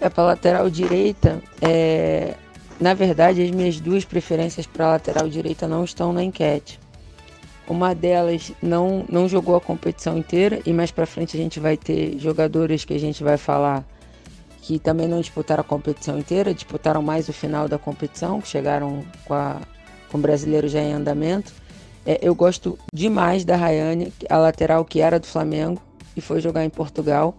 C: É para lateral direita. É... Na verdade, as minhas duas preferências para lateral direita não estão na enquete. Uma delas não, não jogou a competição inteira e mais para frente a gente vai ter jogadores que a gente vai falar que também não disputaram a competição inteira, disputaram mais o final da competição, chegaram com, a, com o brasileiro já em andamento. É, eu gosto demais da Rayane, a lateral que era do Flamengo e foi jogar em Portugal.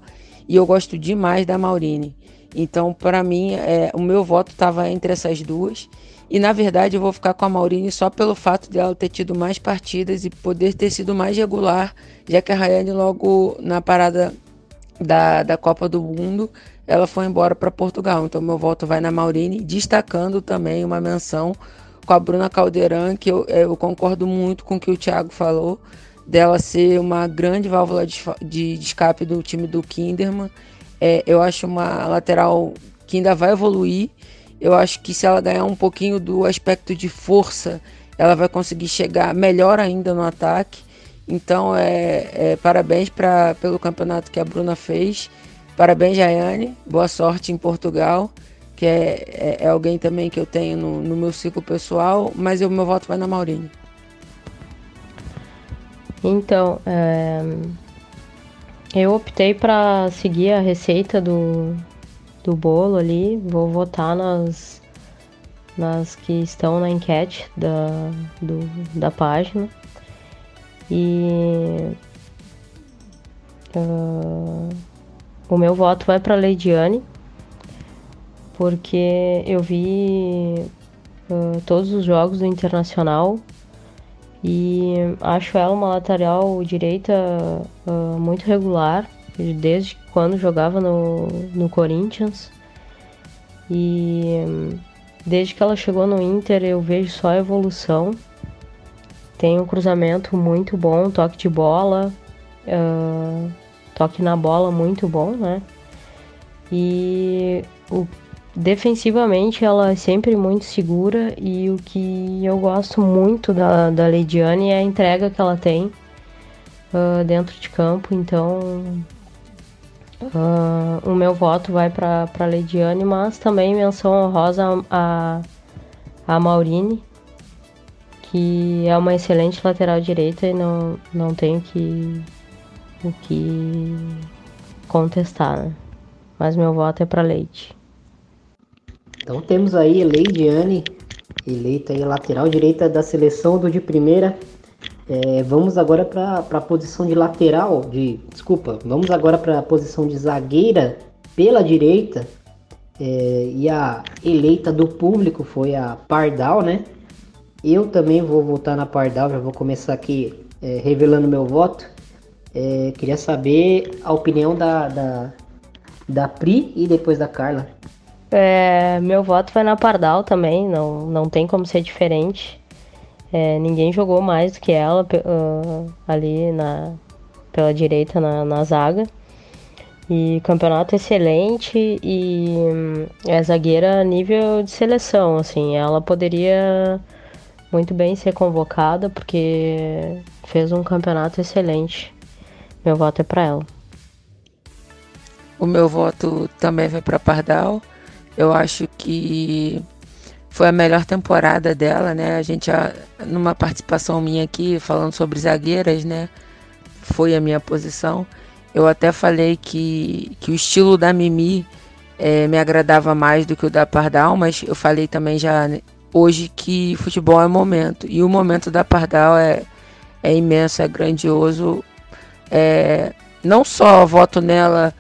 C: E eu gosto demais da Maurine. Então, para mim, é, o meu voto estava entre essas duas. E na verdade, eu vou ficar com a Maurine só pelo fato de ela ter tido mais partidas e poder ter sido mais regular, já que a Rayane, logo na parada da, da Copa do Mundo, ela foi embora para Portugal. Então meu voto vai na Maurine, destacando também uma menção com a Bruna Caldeirão, que eu, eu concordo muito com o que o Thiago falou, dela ser uma grande válvula de, de, de escape do time do Kinderman. É, eu acho uma lateral que ainda vai evoluir. Eu acho que se ela ganhar um pouquinho do aspecto de força, ela vai conseguir chegar melhor ainda no ataque. Então, é, é parabéns pra, pelo campeonato que a Bruna fez. Parabéns, Jaiane. Boa sorte em Portugal, que é, é, é alguém também que eu tenho no, no meu ciclo pessoal, mas o meu voto vai na Maurine.
D: Então, é... eu optei para seguir a receita do, do bolo ali. Vou votar nas, nas que estão na enquete da, do, da página. E. Uh o meu voto vai para Leidiane, porque eu vi uh, todos os jogos do Internacional e acho ela uma lateral direita uh, muito regular, desde quando jogava no, no Corinthians. E desde que ela chegou no Inter eu vejo só evolução. Tem um cruzamento muito bom, toque de bola. Uh, toque na bola muito bom, né? E o, defensivamente ela é sempre muito segura e o que eu gosto muito da, da Leidiane é a entrega que ela tem uh, dentro de campo, então uh, o meu voto vai para a Leidiane, mas também menção honrosa a, a Maurine, que é uma excelente lateral direita e não, não tenho que o que contestar, né? Mas meu voto é para Leite.
B: Então temos aí Leidiane, eleita aí lateral direita da seleção do de primeira. É, vamos agora para a posição de lateral, de desculpa, vamos agora para a posição de zagueira pela direita. É, e a eleita do público foi a Pardal, né? Eu também vou votar na Pardal, já vou começar aqui é, revelando meu voto. É, queria saber a opinião da, da, da Pri e depois da Carla.
D: É, meu voto foi na Pardal também, não, não tem como ser diferente. É, ninguém jogou mais do que ela uh, ali na, pela direita na, na zaga. E campeonato excelente e hum, é zagueira nível de seleção, assim, ela poderia muito bem ser convocada porque fez um campeonato excelente. Meu voto é para ela.
C: O meu voto também vai para Pardal. Eu acho que foi a melhor temporada dela, né? A gente, numa participação minha aqui, falando sobre zagueiras, né? Foi a minha posição. Eu até falei que, que o estilo da Mimi é, me agradava mais do que o da Pardal, mas eu falei também já hoje que futebol é momento. E o momento da Pardal é, é imenso, é grandioso. É, não só voto nela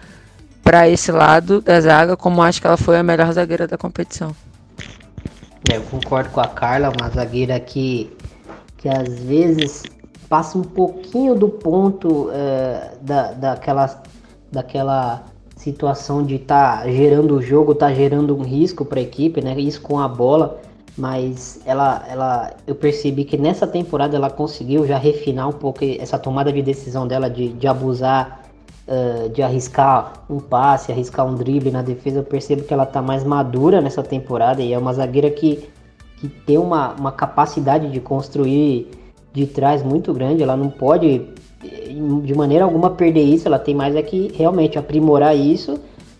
C: para esse lado da zaga, como acho que ela foi a melhor zagueira da competição.
B: Eu concordo com a Carla, uma zagueira que, que às vezes passa um pouquinho do ponto é, da, daquela, daquela situação de estar tá gerando o jogo, tá gerando um risco para a equipe, né? Isso com a bola, mas ela, ela, eu percebi que nessa temporada ela conseguiu já refinar um pouco essa tomada de decisão dela de, de abusar, uh, de arriscar um passe, arriscar um drible na defesa. Eu percebo que ela tá mais madura nessa temporada e é uma zagueira que, que tem uma, uma capacidade de construir de trás muito grande. Ela não pode de maneira alguma perder isso, ela tem mais é que realmente aprimorar isso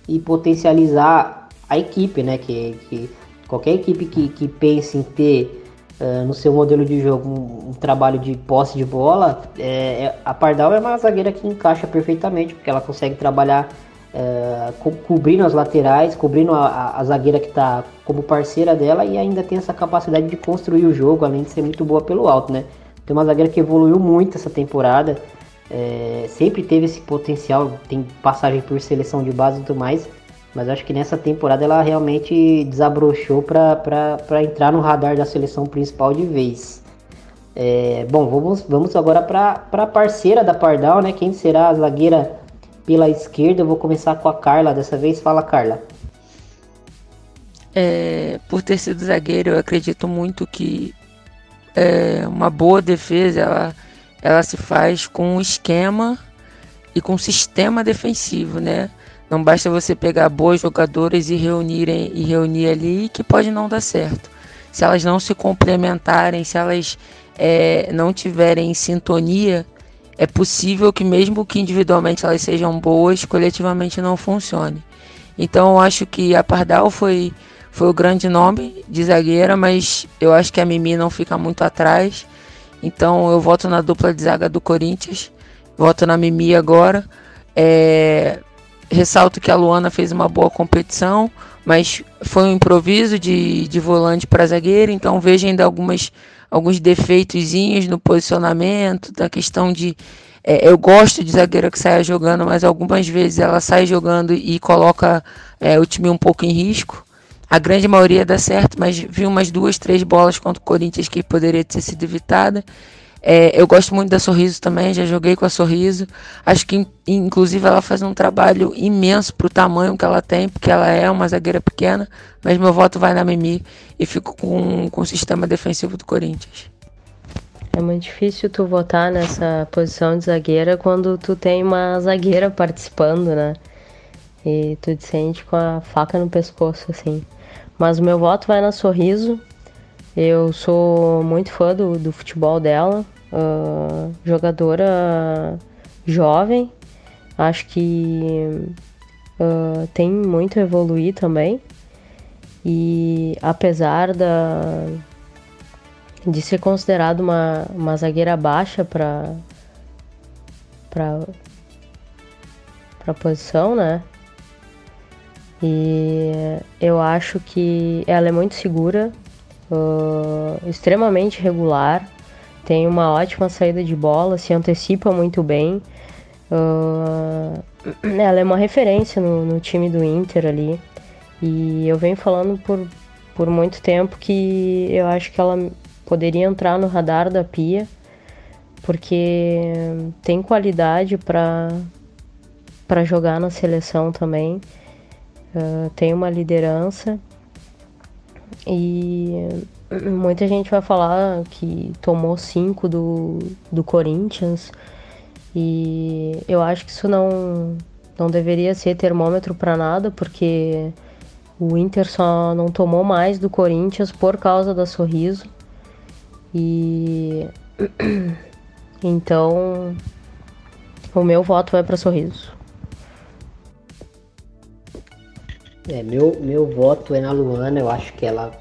B: e potencializar a equipe, né? Que, que qualquer equipe que, que pense em ter uh, no seu modelo de jogo um, um trabalho de posse de bola, é, é, a Pardal é uma zagueira que encaixa perfeitamente, porque ela consegue trabalhar uh, co cobrindo as laterais, cobrindo a, a, a zagueira que está como parceira dela e ainda tem essa capacidade de construir o jogo, além de ser muito boa pelo alto, né? Tem uma zagueira que evoluiu muito essa temporada. É, sempre teve esse potencial, tem passagem por seleção de base e tudo mais. Mas acho que nessa temporada ela realmente desabrochou para entrar no radar da seleção principal de vez. É, bom, vamos, vamos agora para a parceira da Pardal, né? Quem será a zagueira pela esquerda? Eu vou começar com a Carla dessa vez. Fala, Carla.
C: É, por ter sido zagueiro, eu acredito muito que é, uma boa defesa ela, ela se faz com um esquema e com um sistema defensivo, né? Não basta você pegar boas jogadoras e reunirem e reunir ali que pode não dar certo. Se elas não se complementarem, se elas é, não tiverem sintonia, é possível que mesmo que individualmente elas sejam boas, coletivamente não funcione. Então eu acho que a Pardal foi foi o grande nome de zagueira, mas eu acho que a Mimi não fica muito atrás. Então eu voto na dupla de zaga do Corinthians, voto na Mimi agora. É... Ressalto que a Luana fez uma boa competição, mas foi um improviso de, de volante para zagueira, então vejo ainda algumas, alguns defeitos no posicionamento, da questão de. É, eu gosto de zagueira que saia jogando, mas algumas vezes ela sai jogando e coloca é, o time um pouco em risco. A grande maioria dá certo, mas vi umas duas, três bolas contra o Corinthians que poderia ter sido evitada. É, eu gosto muito da Sorriso também, já joguei com a Sorriso. Acho que, inclusive, ela faz um trabalho imenso para o tamanho que ela tem, porque ela é uma zagueira pequena. Mas meu voto vai na Mimi e fico com, com o sistema defensivo do Corinthians.
D: É muito difícil tu votar nessa posição de zagueira quando tu tem uma zagueira participando, né? E tu te sente com a faca no pescoço, assim. Mas o meu voto vai na Sorriso. Eu sou muito fã do, do futebol dela. Uh, jogadora jovem. Acho que uh, tem muito a evoluir também. E apesar da, de ser considerada uma, uma zagueira baixa para para a posição, né? E eu acho que ela é muito segura, uh, extremamente regular, tem uma ótima saída de bola, se antecipa muito bem. Uh, ela é uma referência no, no, time do Inter ali. E eu venho falando por, por muito tempo que eu acho que ela poderia entrar no radar da Pia, porque tem qualidade para jogar na seleção também uh, tem uma liderança e muita gente vai falar que tomou cinco do, do Corinthians e eu acho que isso não, não deveria ser termômetro para nada, porque o Inter só não tomou mais do Corinthians por causa da Sorriso. E então o meu voto vai para Sorriso.
B: É, meu, meu voto é na Luana, eu acho que ela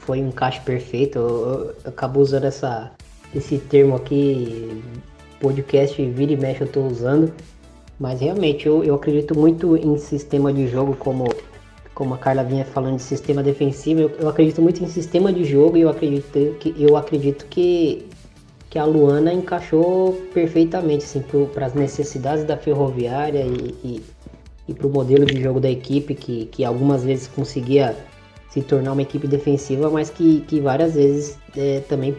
B: foi um encaixe perfeito. Eu, eu, eu acabo usando essa, esse termo aqui, podcast vira e mexe eu estou usando. Mas realmente eu, eu acredito muito em sistema de jogo, como, como a Carla vinha falando de sistema defensivo. Eu, eu acredito muito em sistema de jogo e eu acredito que, eu acredito que, que a Luana encaixou perfeitamente assim, para as necessidades da ferroviária e, e, e para o modelo de jogo da equipe, que, que algumas vezes conseguia se tornar uma equipe defensiva, mas que, que várias vezes é, também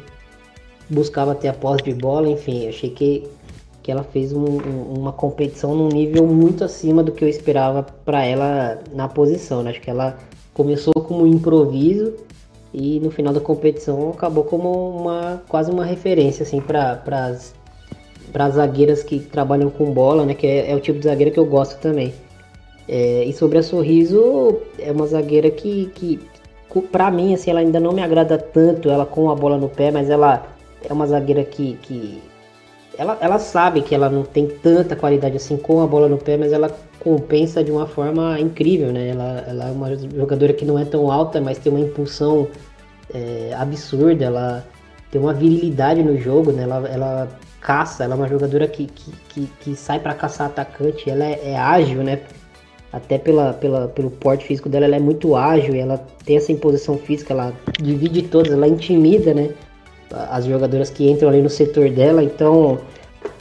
B: buscava ter a posse de bola, enfim, achei que, que ela fez um, um, uma competição num nível muito acima do que eu esperava para ela na posição. Né? Acho que ela começou como um improviso e no final da competição acabou como uma quase uma referência assim para as zagueiras que trabalham com bola, né? Que é, é, o tipo de zagueira que eu gosto também. É, e sobre a Sorriso, é uma zagueira que, que para mim, assim, ela ainda não me agrada tanto, ela com a bola no pé, mas ela é uma zagueira que, que ela, ela sabe que ela não tem tanta qualidade assim com a bola no pé, mas ela compensa de uma forma incrível, né? Ela, ela é uma jogadora que não é tão alta, mas tem uma impulsão é, absurda, ela tem uma virilidade no jogo, né? Ela, ela caça, ela é uma jogadora que, que, que, que sai para caçar atacante, ela é, é, ágil, né? Até pela, pela, pelo porte físico dela, ela é muito ágil, ela tem essa imposição física, ela divide todas, ela intimida, né? as jogadoras que entram ali no setor dela. Então,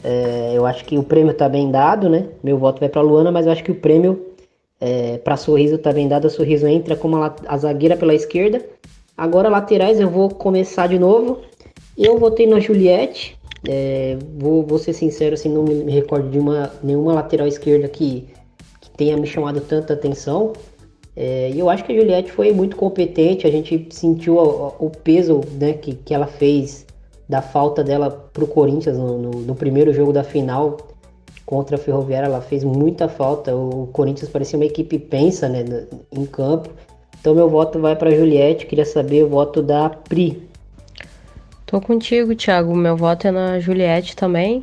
B: é, eu acho que o prêmio está bem dado, né? Meu voto vai para Luana, mas eu acho que o prêmio é, para Sorriso está bem dado. A Sorriso entra como a, a, zagueira pela esquerda. Agora, laterais, eu vou começar de novo. Eu votei na Juliette. É, vou, vou ser sincero, assim, não me, recordo de uma, nenhuma lateral esquerda que, que tenha me chamado tanta atenção. É, e eu acho que a Juliette foi muito competente, a gente sentiu o, o peso né, que, que ela fez da falta dela para o Corinthians no, no, no, primeiro jogo da final contra a Ferroviária, ela fez muita falta. O Corinthians parecia uma equipe pensa né, em campo. Então meu voto vai para Juliette, queria saber o voto da Pri.
D: Tô contigo, Thiago. Meu voto é na Juliette também.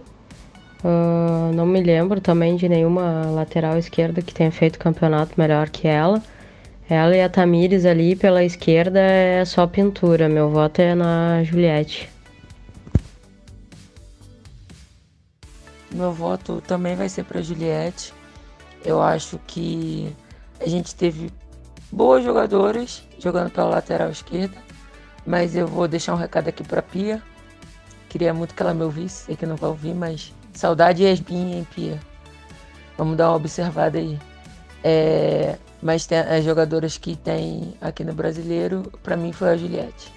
D: Uh, não me lembro também de nenhuma lateral esquerda que tenha feito campeonato melhor que ela. Ela e a Tamires ali pela esquerda é só pintura. Meu voto é na Juliette.
C: Meu voto também vai ser para Juliette. Eu acho que a gente teve boas jogadoras jogando pela lateral esquerda, mas eu vou deixar um recado aqui para Pia. Queria muito que ela me ouvisse, sei que não vai ouvir, mas saudade Yasmin, hein, Pia? Vamos dar uma observada aí. É, mas tem as jogadoras que tem aqui no brasileiro, para mim foi a Juliette.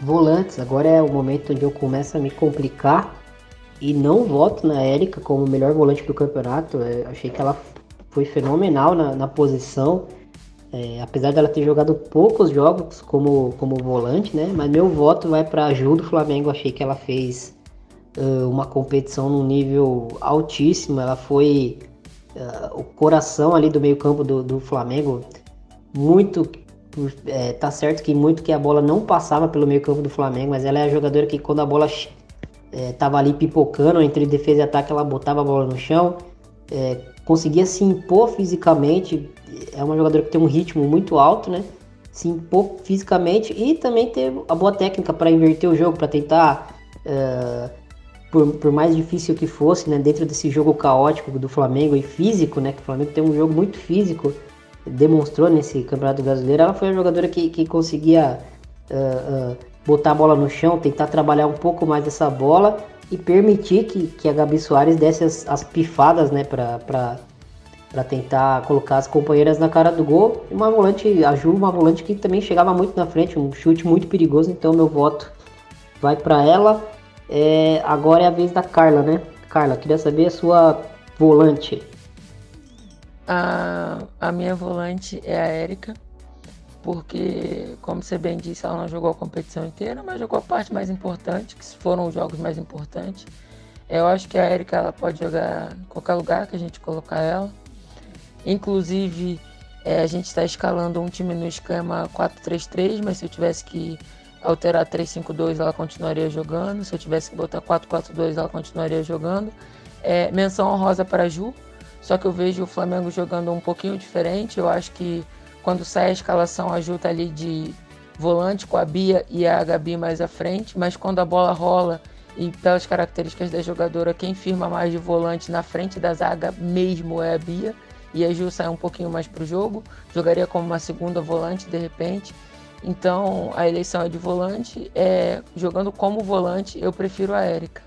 B: Volantes, agora é o momento onde eu começo a me complicar e não voto na Érica como melhor volante do campeonato. Eu achei que ela foi fenomenal na, na posição, é, apesar dela ter jogado poucos jogos como, como volante, né? Mas meu voto vai para a Ju do Flamengo. Achei que ela fez uma competição num nível altíssimo. Ela foi uh, o coração ali do meio campo do, do Flamengo, muito é, tá certo que muito que a bola não passava pelo meio campo do Flamengo, mas ela é a jogadora que quando a bola é, tava ali pipocando entre defesa e ataque, ela botava a bola no chão, é, conseguia se impor fisicamente, é uma jogadora que tem um ritmo muito alto, né? Se impor fisicamente e também ter a boa técnica para inverter o jogo, para tentar uh, por, por, mais difícil que fosse, né, dentro desse jogo caótico do Flamengo e físico, né, que o Flamengo tem um jogo muito físico, demonstrou nesse Campeonato Brasileiro, ela foi a jogadora que, que conseguia uh, uh, botar a bola no chão, tentar trabalhar um pouco mais essa bola e permitir que, que a Gabi Soares desse as, as pifadas, né, para tentar colocar as companheiras na cara do gol. E uma volante, a Ju, uma volante que também chegava muito na frente, um chute muito perigoso, então meu voto vai para ela. É, agora é a vez da Carla, né? Carla, queria saber a sua volante.
C: A, a minha volante é a Érica, porque, como você bem disse, ela não jogou a competição inteira, mas jogou a parte mais importante, que foram os jogos mais importantes. Eu acho que a Érica ela pode jogar em qualquer lugar que a gente colocar ela. Inclusive, é, a gente está escalando um time no esquema 4-3-3, mas se eu tivesse que alterar 3-5-2 ela continuaria jogando. Se eu tivesse que botar 4-4-2 ela continuaria jogando. É, menção honrosa para a Ju, só que eu vejo o Flamengo jogando um pouquinho diferente. Eu acho que quando sai a escalação a Ju tá ali de volante com a Bia e a Gabi mais à frente, mas quando a bola rola e pelas características da jogadora, quem firma mais de volante na frente da zaga mesmo é a Bia. E a Ju sai um pouquinho mais para o jogo, jogaria como uma segunda volante de repente. Então a eleição é de volante. É, jogando como volante, eu prefiro a Érica.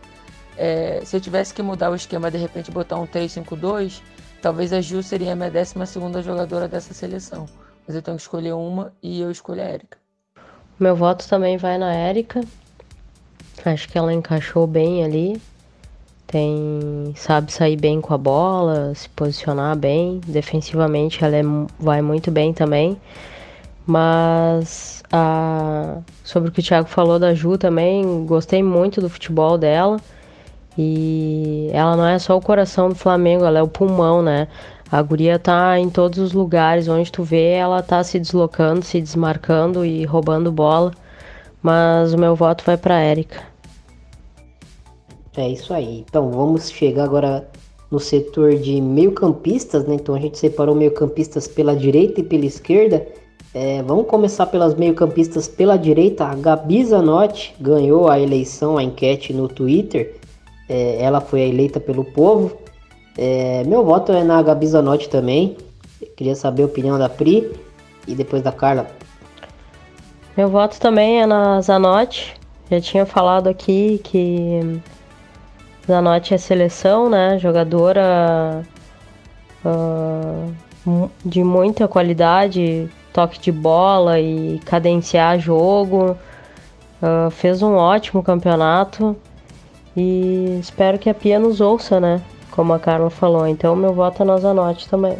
C: É, se eu tivesse que mudar o esquema, de repente botar um 3-5-2, talvez a Ju seria a minha 12 jogadora dessa seleção. Mas eu tenho que escolher uma e eu escolho a Érica.
D: Meu voto também vai na Érica. Acho que ela encaixou bem ali. Tem, sabe sair bem com a bola, se posicionar bem. Defensivamente ela é, vai muito bem também. Mas a, sobre o que o Thiago falou da Ju também, gostei muito do futebol dela. E ela não é só o coração do Flamengo, ela é o pulmão, né? A guria tá em todos os lugares onde tu vê, ela tá se deslocando, se desmarcando e roubando bola. Mas o meu voto vai para Érica.
B: É isso aí. Então vamos chegar agora no setor de meio-campistas, né? Então a gente separou meio-campistas pela direita e pela esquerda. É, vamos começar pelas meio-campistas pela direita. A Gabi Zanotti ganhou a eleição, a enquete no Twitter. É, ela foi eleita pelo povo. É, meu voto é na Gabi Zanotti também. Eu queria saber a opinião da Pri e depois da Carla.
D: Meu voto também é na Zanotti. Já tinha falado aqui que Zanotti é seleção, né? Jogadora uh, de muita qualidade, toque de bola e cadenciar jogo. Uh, fez um ótimo campeonato e espero que a Pia nos ouça, né? como a Carla falou. Então meu voto é na Zanotti também.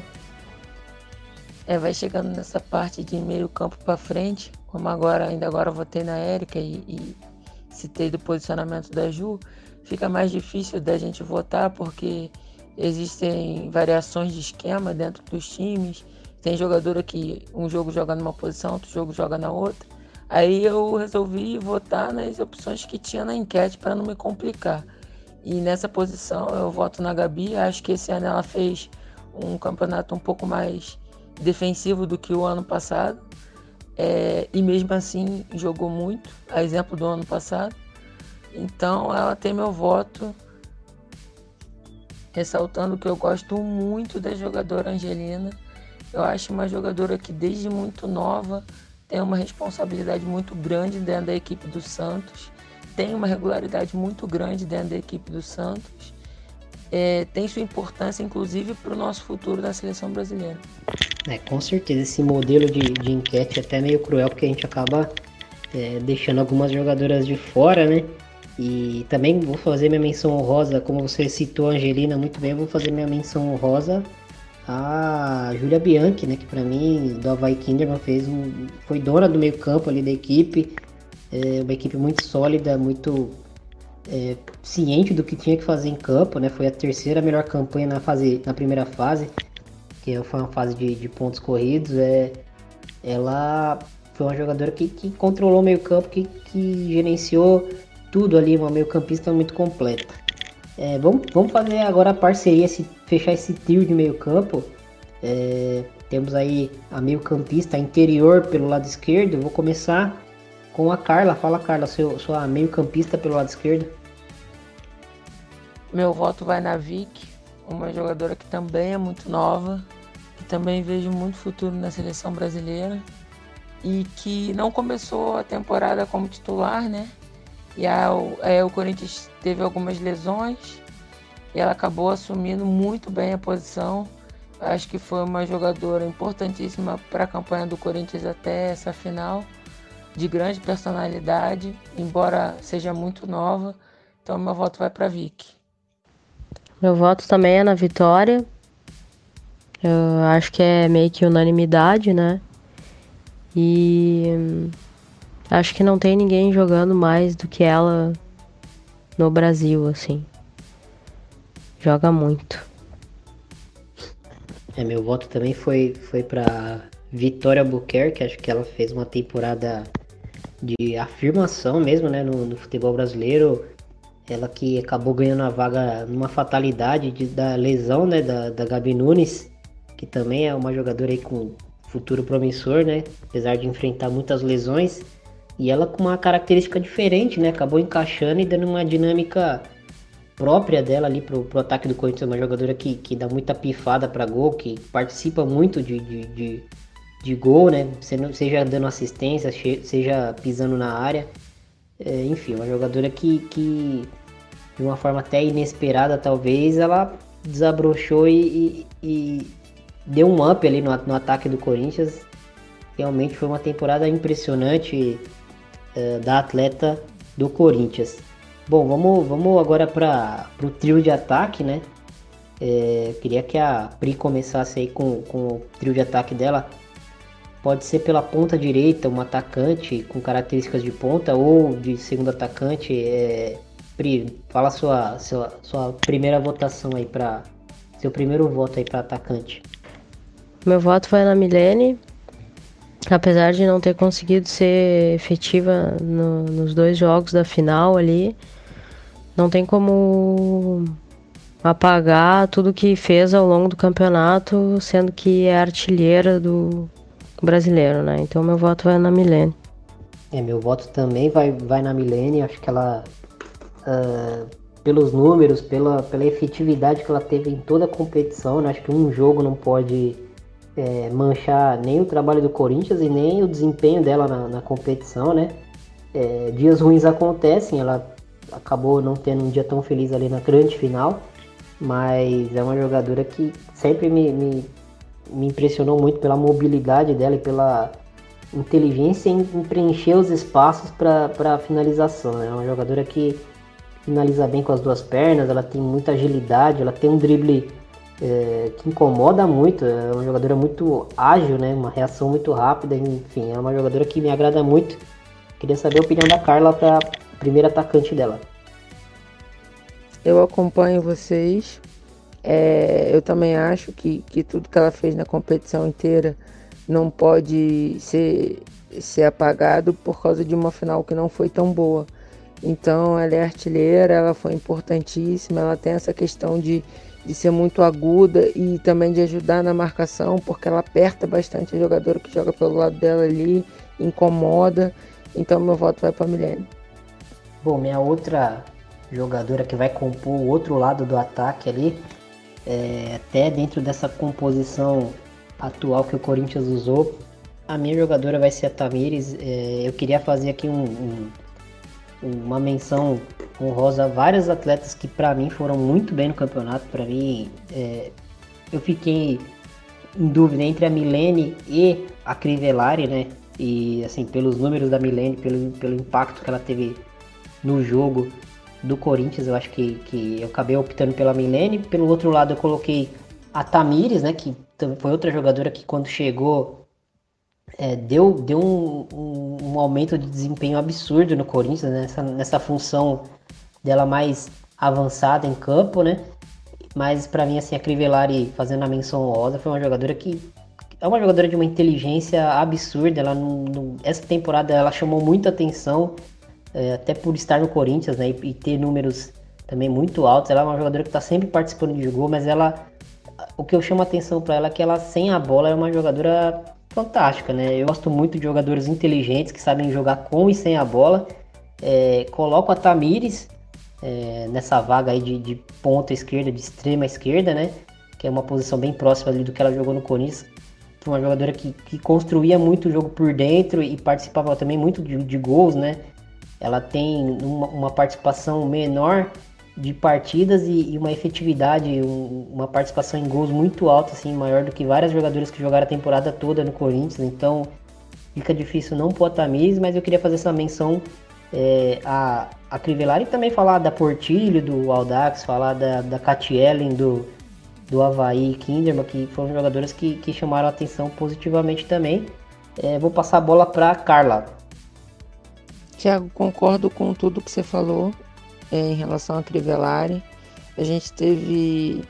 C: É, vai chegando nessa parte de meio campo para frente, como agora, ainda agora votei na Érica e, e citei do posicionamento da Ju, fica mais difícil da gente votar porque existem variações de esquema dentro dos times. Tem jogadora que um jogo joga numa posição, outro jogo joga na outra. Aí eu resolvi votar nas opções que tinha na enquete para não me complicar. E nessa posição eu voto na Gabi. Acho que esse ano ela fez um campeonato um pouco mais defensivo do que o ano passado. É, e mesmo assim jogou muito, a exemplo do ano passado. Então ela tem meu voto, ressaltando que eu gosto muito da jogadora Angelina. Eu acho uma jogadora que desde muito nova tem uma responsabilidade muito grande dentro da equipe do Santos tem uma regularidade muito grande dentro da equipe do Santos. É, tem sua importância, inclusive, para o nosso futuro da seleção brasileira.
B: É, com certeza, esse modelo de, de enquete é até meio cruel, porque a gente acaba é, deixando algumas jogadoras de fora, né? E também vou fazer minha menção honrosa, como você citou Angelina muito bem, vou fazer minha menção honrosa a Julia Bianchi, né? Que para mim, do Havaí Kinderman, fez um, foi dona do meio campo ali da equipe, é uma equipe muito sólida, muito é, ciente do que tinha que fazer em campo, né? Foi a terceira melhor campanha na fase, na primeira fase, que foi uma fase de, de pontos corridos. É, ela foi uma jogadora que, que controlou o meio campo, que, que gerenciou tudo ali, uma meio campista muito completa. É, vamos, vamos fazer agora a parceria, se, fechar esse trio de meio campo. É, temos aí a meio campista interior pelo lado esquerdo. Vou começar com a Carla. Fala, Carla, seu, sua meio-campista pelo lado esquerdo.
C: Meu voto vai na Vic, uma jogadora que também é muito nova, que também vejo muito futuro na seleção brasileira e que não começou a temporada como titular, né? E a, é, o Corinthians teve algumas lesões e ela acabou assumindo muito bem a posição. Acho que foi uma jogadora importantíssima para a campanha do Corinthians até essa final de grande personalidade, embora seja muito nova. Então meu voto vai para Vicky.
D: Meu voto também é na Vitória. Eu acho que é meio que unanimidade, né? E acho que não tem ninguém jogando mais do que ela no Brasil, assim. Joga muito.
B: É, meu voto também foi, foi para Vitória Buquerque. Acho que ela fez uma temporada de afirmação mesmo, né, no, no, futebol brasileiro. Ela que acabou ganhando a vaga numa fatalidade de, da lesão, né, da, da Gabi Nunes, que também é uma jogadora aí com futuro promissor, né? Apesar de enfrentar muitas lesões. E ela com uma característica diferente, né? Acabou encaixando e dando uma dinâmica própria dela ali pro, pro ataque do Corinthians. Uma jogadora que, que dá muita pifada para gol, que participa muito de, de, de, de gol, né? Seja dando assistência, seja pisando na área. É, enfim, uma jogadora que, que de uma forma até inesperada, talvez, ela desabrochou e, e, e deu um up ali no, no, ataque do Corinthians. Realmente foi uma temporada impressionante uh, da atleta do Corinthians. Bom, vamos, vamos agora para o trio de ataque, né? É, queria que a Pri começasse aí com, com o trio de ataque dela. Pode ser pela ponta direita, um atacante com características de ponta ou de segundo atacante. É, Pri, fala sua, sua, sua primeira votação aí para seu primeiro voto aí para atacante.
D: Meu voto foi na Milene, apesar de não ter conseguido ser efetiva no, nos dois jogos da final ali, não tem como apagar tudo que fez ao longo do campeonato, sendo que é artilheira do brasileiro, né? Então meu voto vai na Milene.
B: É, meu voto também vai, vai na Milene, acho que ela uh, pelos números, pela, pela efetividade que ela teve em toda a competição. Né? Acho que um jogo não pode é, manchar nem o trabalho do Corinthians e nem o desempenho dela na, na competição. Né? É, dias ruins acontecem, ela acabou não tendo um dia tão feliz ali na grande final, mas é uma jogadora que sempre me, me, me impressionou muito pela mobilidade dela e pela inteligência em, em preencher os espaços para finalização. Né? É uma jogadora que finaliza bem com as duas pernas, ela tem muita agilidade, ela tem um drible é, que incomoda muito, é uma jogadora muito ágil, né? Uma reação muito rápida, enfim, é uma jogadora que me agrada muito. Queria saber a opinião da Carla para primeira atacante dela.
C: Eu acompanho vocês. É, eu também acho que, que tudo que ela fez na competição inteira não pode ser, ser apagado por causa de uma final que não foi tão boa. Então ela é artilheira, ela foi importantíssima, ela tem essa questão de, de ser muito aguda e também de ajudar na marcação, porque ela aperta bastante a jogadora que joga pelo lado dela ali, incomoda. Então meu voto vai para a Milene.
B: Bom, minha outra jogadora que vai compor o outro lado do ataque ali, é, até dentro dessa composição atual que o Corinthians usou, a minha jogadora vai ser a Tamires. É, eu queria fazer aqui um, um uma menção honrosa a atletas que para mim foram muito bem no campeonato. Para mim, é, eu fiquei em dúvida entre a Milene e a Crivellari, né? E assim, pelos números da Milene, pelo, pelo impacto que ela teve no jogo do Corinthians, eu acho que, que eu acabei optando pela Milene. Pelo outro lado, eu coloquei a Tamires, né? Que foi outra jogadora que quando chegou é, deu, deu um, um, um, aumento de desempenho absurdo no Corinthians, né? nessa, nessa função dela mais avançada em campo, né? Mas para mim, assim, a Crivellari fazendo a menção honrosa foi uma jogadora que é uma jogadora de uma inteligência absurda. Ela não, não, essa temporada ela chamou muita atenção, é, até por estar no Corinthians, né? E, e, ter números também muito altos. Ela é uma jogadora que está sempre participando de gol, mas ela o que eu chamo atenção para ela é que ela sem a bola é uma jogadora fantástica, né? Eu gosto muito de jogadores inteligentes que sabem jogar com e sem a bola. É, coloco a Tamires é, nessa vaga aí de, de, ponta esquerda, de extrema esquerda, né? Que é uma posição bem próxima ali do que ela jogou no Corinthians. Foi uma jogadora que, que construía muito o jogo por dentro e participava também muito de, de gols, né? Ela tem uma, uma participação menor de partidas e, e uma efetividade, um, uma participação em gols muito alta, assim, maior do que vários jogadores que jogaram a temporada toda no Corinthians. Então fica difícil não pôr a Tamires, mas eu queria fazer essa menção é, a, a e também falar da Portilho, do Aldax, falar da, da Ellen, do, do Havaí e Kinderman, que foram jogadoras que, que chamaram a atenção positivamente também. É, vou passar a bola para Carla.
C: Tiago, concordo com tudo que você falou em relação a Crivellari. A gente teve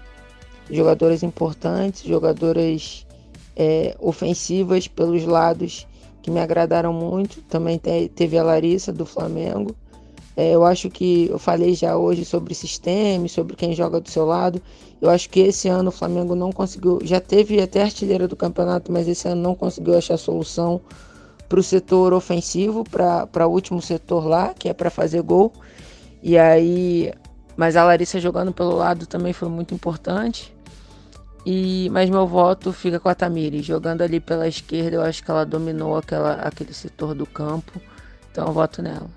C: jogadoras importantes, jogadoras é, ofensivas pelos lados que me agradaram muito. Também te, teve a Larissa do Flamengo. É, eu acho que eu falei já hoje sobre sistema, sobre quem joga do seu lado. Eu acho que esse ano o Flamengo não conseguiu, já teve até artilheira do campeonato, mas esse ano não conseguiu achar solução para o setor ofensivo, para o último setor lá, que é para fazer gol. E aí, mas a Larissa jogando pelo lado também foi muito importante. E mas meu voto fica com a Tamiri, jogando ali pela esquerda, eu acho que ela dominou aquela, aquele setor do campo. Então eu voto nela.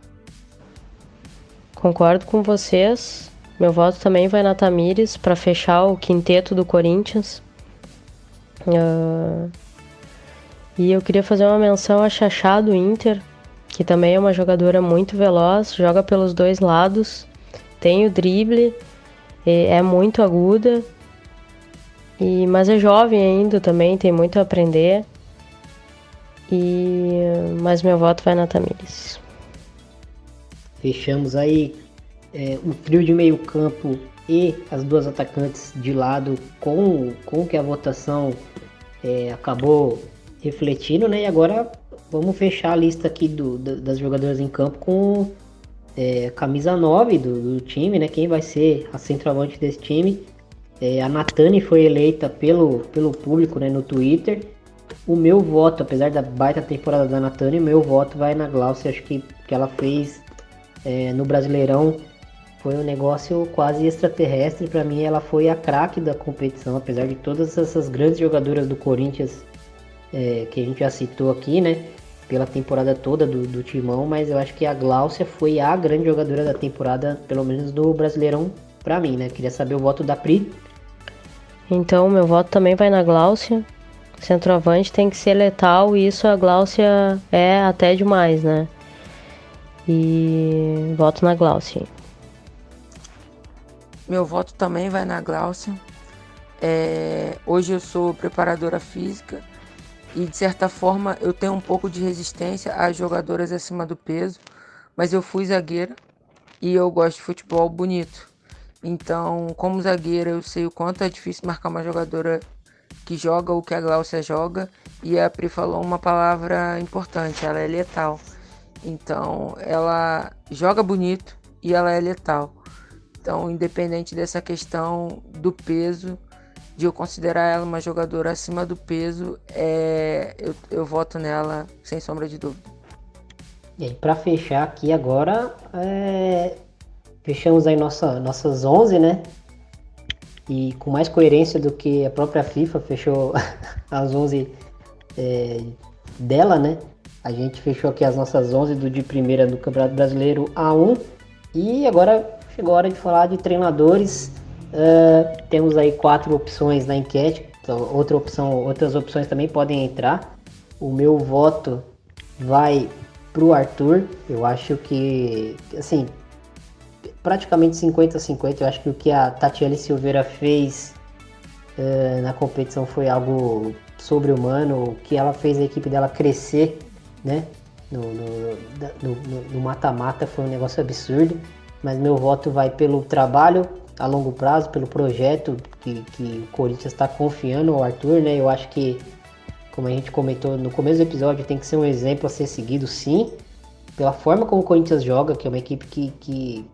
D: Concordo com vocês. Meu voto também vai na Tamires para fechar o quinteto do Corinthians. Uh, e eu queria fazer uma menção a Xaxá do Inter, que também é uma jogadora muito veloz, joga pelos dois lados, tem o drible, é muito aguda, e, mas é jovem ainda também, tem muito a aprender. E, mas meu voto vai na Tamires.
B: Fechamos aí é, o trio de meio campo e as duas atacantes de lado com, com que a votação é, acabou refletindo, né? E agora vamos fechar a lista aqui do, das jogadoras em campo com é, camisa 9 do, do, time, né? Quem vai ser a centroavante desse time. É, a Natane foi eleita pelo, pelo público né, no Twitter. O meu voto, apesar da baita temporada da Natane, o meu voto vai na Glaucia. Acho que, que ela fez é, no Brasileirão foi um negócio quase extraterrestre. Para mim, ela foi a craque da competição, apesar de todas essas grandes jogadoras do Corinthians é, que a gente já citou aqui, né? Pela temporada toda do, do Timão, mas eu acho que a Gláucia foi a grande jogadora da temporada, pelo menos do Brasileirão, para mim, né? Queria saber o voto da Pri.
D: Então, meu voto também vai na Gláucia. Centroavante tem que ser letal e isso a Gláucia é até demais, né? E voto na Gláucia.
C: Meu voto também vai na Glaucia. É, hoje eu sou preparadora física e de certa forma eu tenho um pouco de resistência às jogadoras acima do peso, mas eu fui zagueira e eu gosto de futebol bonito. Então, como zagueira, eu sei o quanto é difícil marcar uma jogadora que joga o que a Glaucia joga e a Pri falou uma palavra importante, ela é letal. Então, ela joga bonito e ela é letal. Então, independente dessa questão do peso, de eu considerar ela uma jogadora acima do peso, é, eu, eu voto nela sem sombra de dúvida.
B: E aí, para fechar aqui agora, é... fechamos aí nossa, nossas 11, né? E com mais coerência do que a própria FIFA fechou as 11 é, dela, né? A gente fechou aqui as nossas 11 do de primeira do Campeonato Brasileiro A1. E agora Chegou a hora de falar de treinadores. Uh, temos aí quatro opções na enquete. Então, outra opção, outras opções também podem entrar. O meu voto vai pro Arthur. Eu acho que, assim, praticamente 50-50. Eu acho que o que a Tatiane Silveira fez uh, na competição foi algo sobre-humano. O que ela fez a equipe dela crescer, né? No mata-mata foi um negócio absurdo mas meu voto vai pelo trabalho a longo prazo, pelo projeto que, que o Corinthians está confiando ao Arthur, né? Eu acho que, como a gente comentou no começo do episódio, tem que ser um exemplo a ser seguido, sim, pela forma como o Corinthians joga, que é uma equipe que, que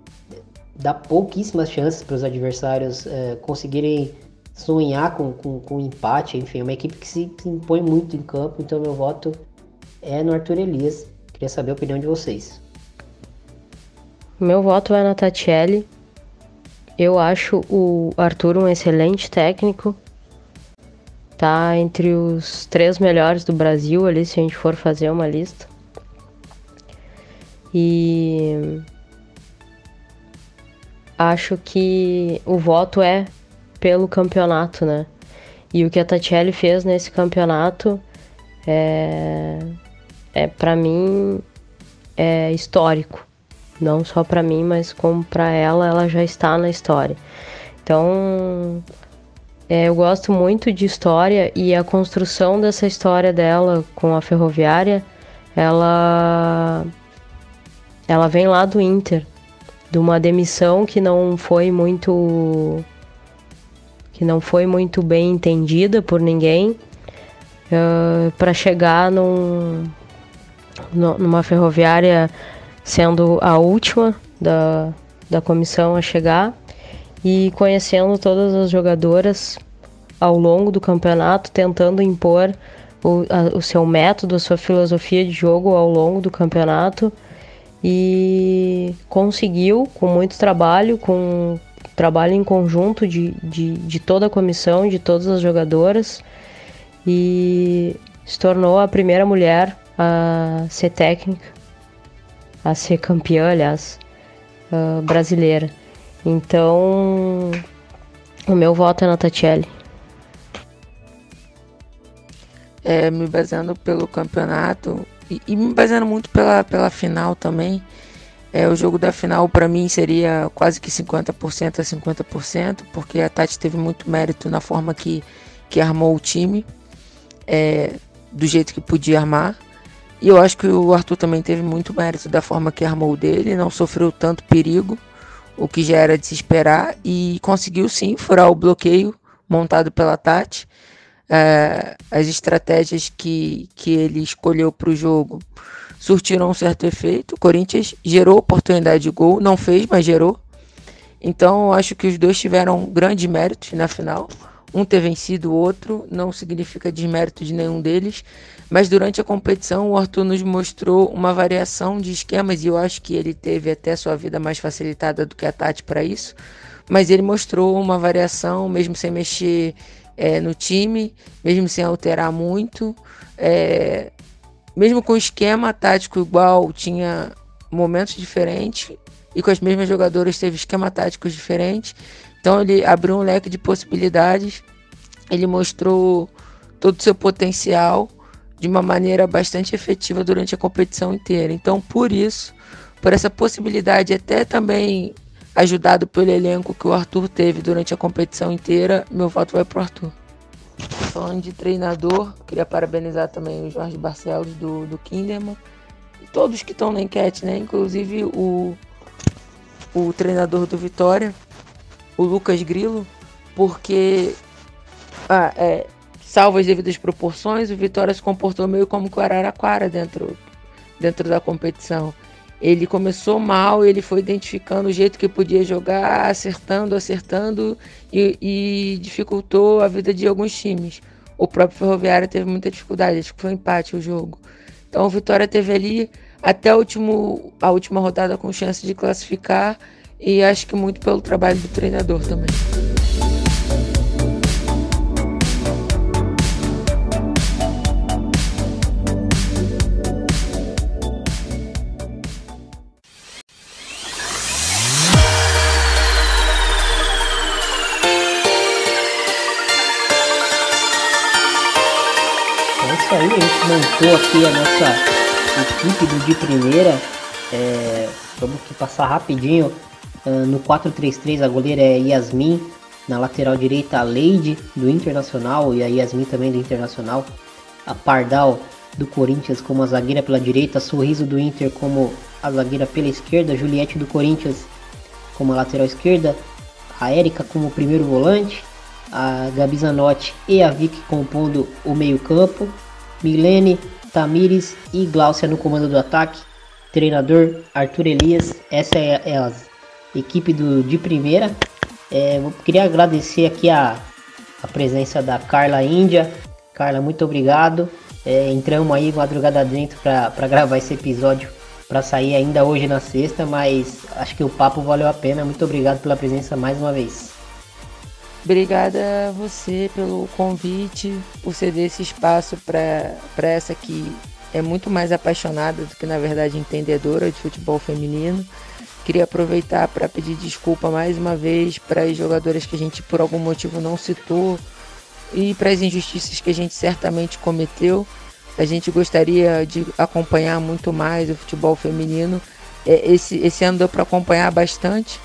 B: dá pouquíssimas chances para os adversários é, conseguirem sonhar com, com, com empate, enfim, é uma equipe que se, se impõe muito em campo, então meu voto é no Arthur Elias. Queria saber a opinião de vocês.
D: Meu voto é na Tatiele. Eu acho o Arthur um excelente técnico. Tá entre os três melhores do Brasil ali, se a gente for fazer uma lista. E acho que o voto é pelo campeonato, né? E o que a Tatiele fez nesse campeonato é, é para mim é histórico não só para mim, mas como para ela, ela já está na história. Então, é, eu gosto muito de história e a construção dessa história dela com a ferroviária, ela ela vem lá do Inter, de uma demissão que não foi muito que não foi muito bem entendida por ninguém, uh, para chegar num, numa ferroviária sendo a última da, da comissão a chegar e conhecendo todas as jogadoras ao longo do campeonato, tentando impor o, a, o seu método, a sua filosofia de jogo ao longo do campeonato e conseguiu, com muito trabalho, com trabalho em conjunto de, de, de toda a comissão, de todas as jogadoras, e se tornou a primeira mulher a ser técnica, a ser campeã, aliás, uh, brasileira. Então, o meu voto é na Tatiele.
C: É, me baseando pelo campeonato e, e, me baseando muito pela, pela final também. É, o jogo da final para mim seria quase que 50% a 50%, porque a Tati teve muito mérito na forma que, que armou o time, é, do jeito que podia armar. E eu acho que o Arthur também teve muito mérito da forma que armou dele, não sofreu tanto perigo, o que já era de se esperar, e conseguiu sim furar o bloqueio montado pela Tati. É, as estratégias que, que ele escolheu para o jogo surtiram um certo efeito. O Corinthians gerou oportunidade de gol, não fez, mas gerou. Então acho que os dois tiveram grandes méritos na final. Um ter vencido o outro não significa desmérito de nenhum deles, mas durante a competição o Arthur nos mostrou uma variação de esquemas e eu acho que ele teve até sua vida mais facilitada do que a Tati para isso. Mas ele mostrou uma variação, mesmo sem mexer é, no time, mesmo sem alterar muito. É, mesmo com esquema tático igual, tinha momentos diferentes e com as mesmas jogadoras teve esquema táticos diferentes. Então ele abriu um leque de possibilidades, ele mostrou todo o seu potencial de uma maneira bastante efetiva durante a competição inteira. Então, por isso, por essa possibilidade, até também ajudado pelo elenco que o Arthur teve durante a competição inteira, meu voto vai para o Arthur. Falando de treinador, queria parabenizar também o Jorge Barcelos do, do Kinderman e todos que estão na enquete, né? Inclusive o, o treinador do Vitória, o Lucas Grilo, porque ah, é, salvo as devidas proporções, o Vitória se comportou meio como o Araraquara dentro, dentro da competição. Ele começou mal, ele foi identificando o jeito que podia jogar, acertando, acertando e, e dificultou a vida de alguns times. O próprio Ferroviário teve muita dificuldade, acho que foi um empate o jogo. Então o Vitória teve ali até último, a última rodada com chance de classificar e acho que muito pelo trabalho do treinador também.
B: aí, a gente montou aqui a nossa equipe de primeira. É, vamos aqui passar rapidinho. Uh, no 4-3-3 a goleira é Yasmin. Na lateral direita a Leide do Internacional e a Yasmin também do Internacional. A Pardal do Corinthians como a zagueira pela direita. Sorriso do Inter como a zagueira pela esquerda. Juliette do Corinthians como a lateral esquerda. A Érica como primeiro volante a Gabi Zanotti e a Vicky compondo o meio-campo, Milene, Tamires e Glaucia no comando do ataque. Treinador Arthur Elias. Essa é a equipe do, de primeira. É, eu queria agradecer aqui a, a presença da Carla Índia. Carla, muito obrigado. É, entramos aí madrugada dentro para gravar esse episódio para sair ainda hoje na sexta, mas acho que o papo valeu a pena. Muito obrigado pela presença mais uma vez.
C: Obrigada a você pelo convite, por ceder esse espaço para essa que é muito mais apaixonada do que, na verdade, entendedora de futebol feminino. Queria aproveitar para pedir desculpa mais uma vez para as jogadoras que a gente, por algum motivo, não citou e para as injustiças que a gente certamente cometeu. A gente gostaria de acompanhar muito mais o futebol feminino. É, esse, esse ano deu para acompanhar bastante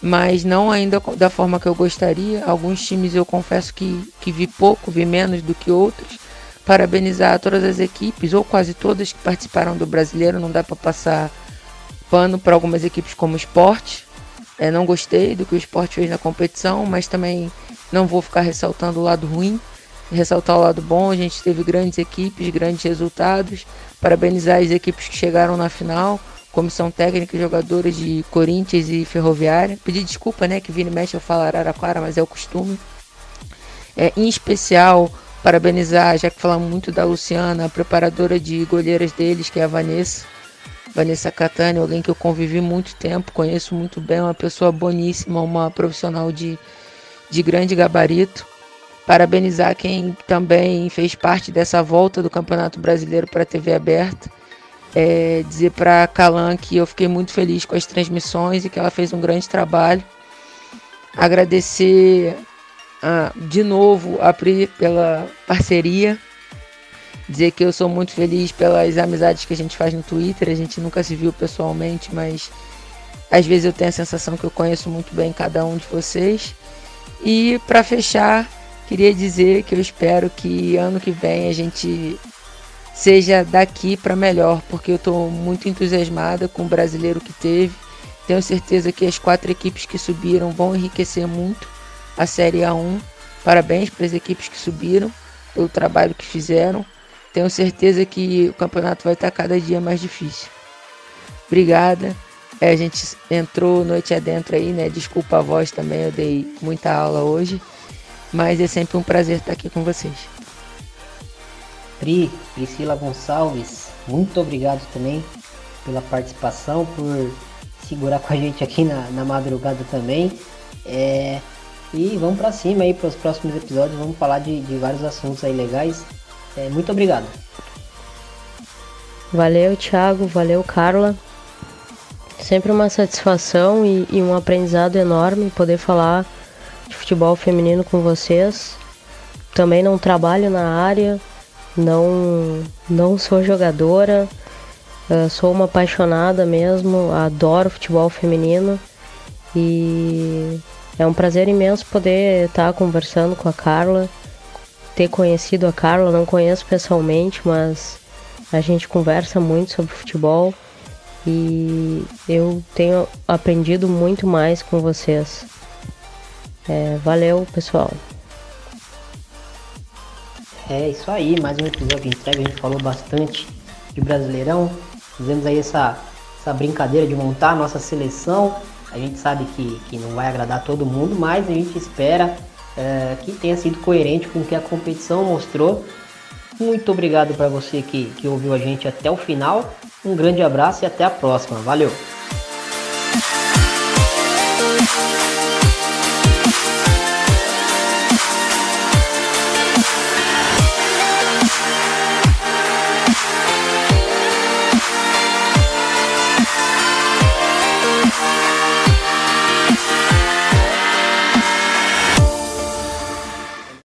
C: mas não ainda da forma que eu gostaria. Alguns times eu confesso que, que vi pouco, vi menos do que outros. Parabenizar todas as equipes, ou quase todas que participaram do brasileiro, não dá para passar pano para algumas equipes como o esporte. É, não gostei do que o esporte fez na competição, mas também não vou ficar ressaltando o lado ruim, ressaltar o lado bom. A gente teve grandes equipes, grandes resultados. Parabenizar as equipes que chegaram na final comissão técnica e jogadores de Corinthians e Ferroviária. Pedir desculpa, né, que Vini mexe eu falo Araraquara, mas é o costume. É, em especial, parabenizar, já que falamos muito da Luciana, a preparadora de goleiras deles, que é a Vanessa. Vanessa Catani, alguém que eu convivi muito tempo, conheço muito bem, uma pessoa boníssima, uma profissional de, de grande gabarito. Parabenizar quem também fez parte dessa volta do Campeonato Brasileiro para a TV aberta. É, dizer para Calan que eu fiquei muito feliz com as transmissões e que ela fez um grande trabalho. Agradecer ah, de novo a Pri pela parceria. Dizer que eu sou muito feliz pelas amizades que a gente faz no Twitter. A gente nunca se viu pessoalmente, mas às vezes eu tenho a sensação que eu conheço muito bem cada um de vocês. E para fechar, Queria dizer que eu espero que ano que vem a gente seja daqui para melhor, porque eu estou muito entusiasmada com o brasileiro que teve. Tenho certeza que as quatro equipes que subiram vão enriquecer muito a Série A1. Parabéns para as equipes que subiram pelo trabalho que fizeram. Tenho certeza que o campeonato vai estar cada dia mais difícil. Obrigada. É, a gente entrou noite adentro aí, né? Desculpa a voz também, eu dei muita aula hoje. Mas é sempre um prazer estar aqui com vocês.
B: Pri, Priscila Gonçalves, muito obrigado também pela participação, por segurar com a gente aqui na, na madrugada também. É, e vamos para cima aí para os próximos episódios, vamos falar de, de vários assuntos aí legais. É, muito obrigado.
D: Valeu, Thiago, valeu, Carla. Sempre uma satisfação e, e um aprendizado enorme poder falar de futebol feminino com vocês. Também não trabalho na área, não, não sou jogadora, uh, sou uma apaixonada mesmo, adoro futebol feminino e é um prazer imenso poder estar conversando com a Carla, ter conhecido a Carla, não conheço pessoalmente, mas a gente conversa muito sobre futebol e eu tenho aprendido muito mais com vocês. É, valeu, pessoal.
B: É isso aí, mais um episódio entregue. A gente falou bastante de Brasileirão. Fizemos aí essa, essa brincadeira de montar a nossa seleção. A gente sabe que, que não vai agradar todo mundo, mas a gente espera é, que tenha sido coerente com o que a competição mostrou. Muito obrigado para você que, que ouviu a gente até o final. Um grande abraço e até a próxima. Valeu!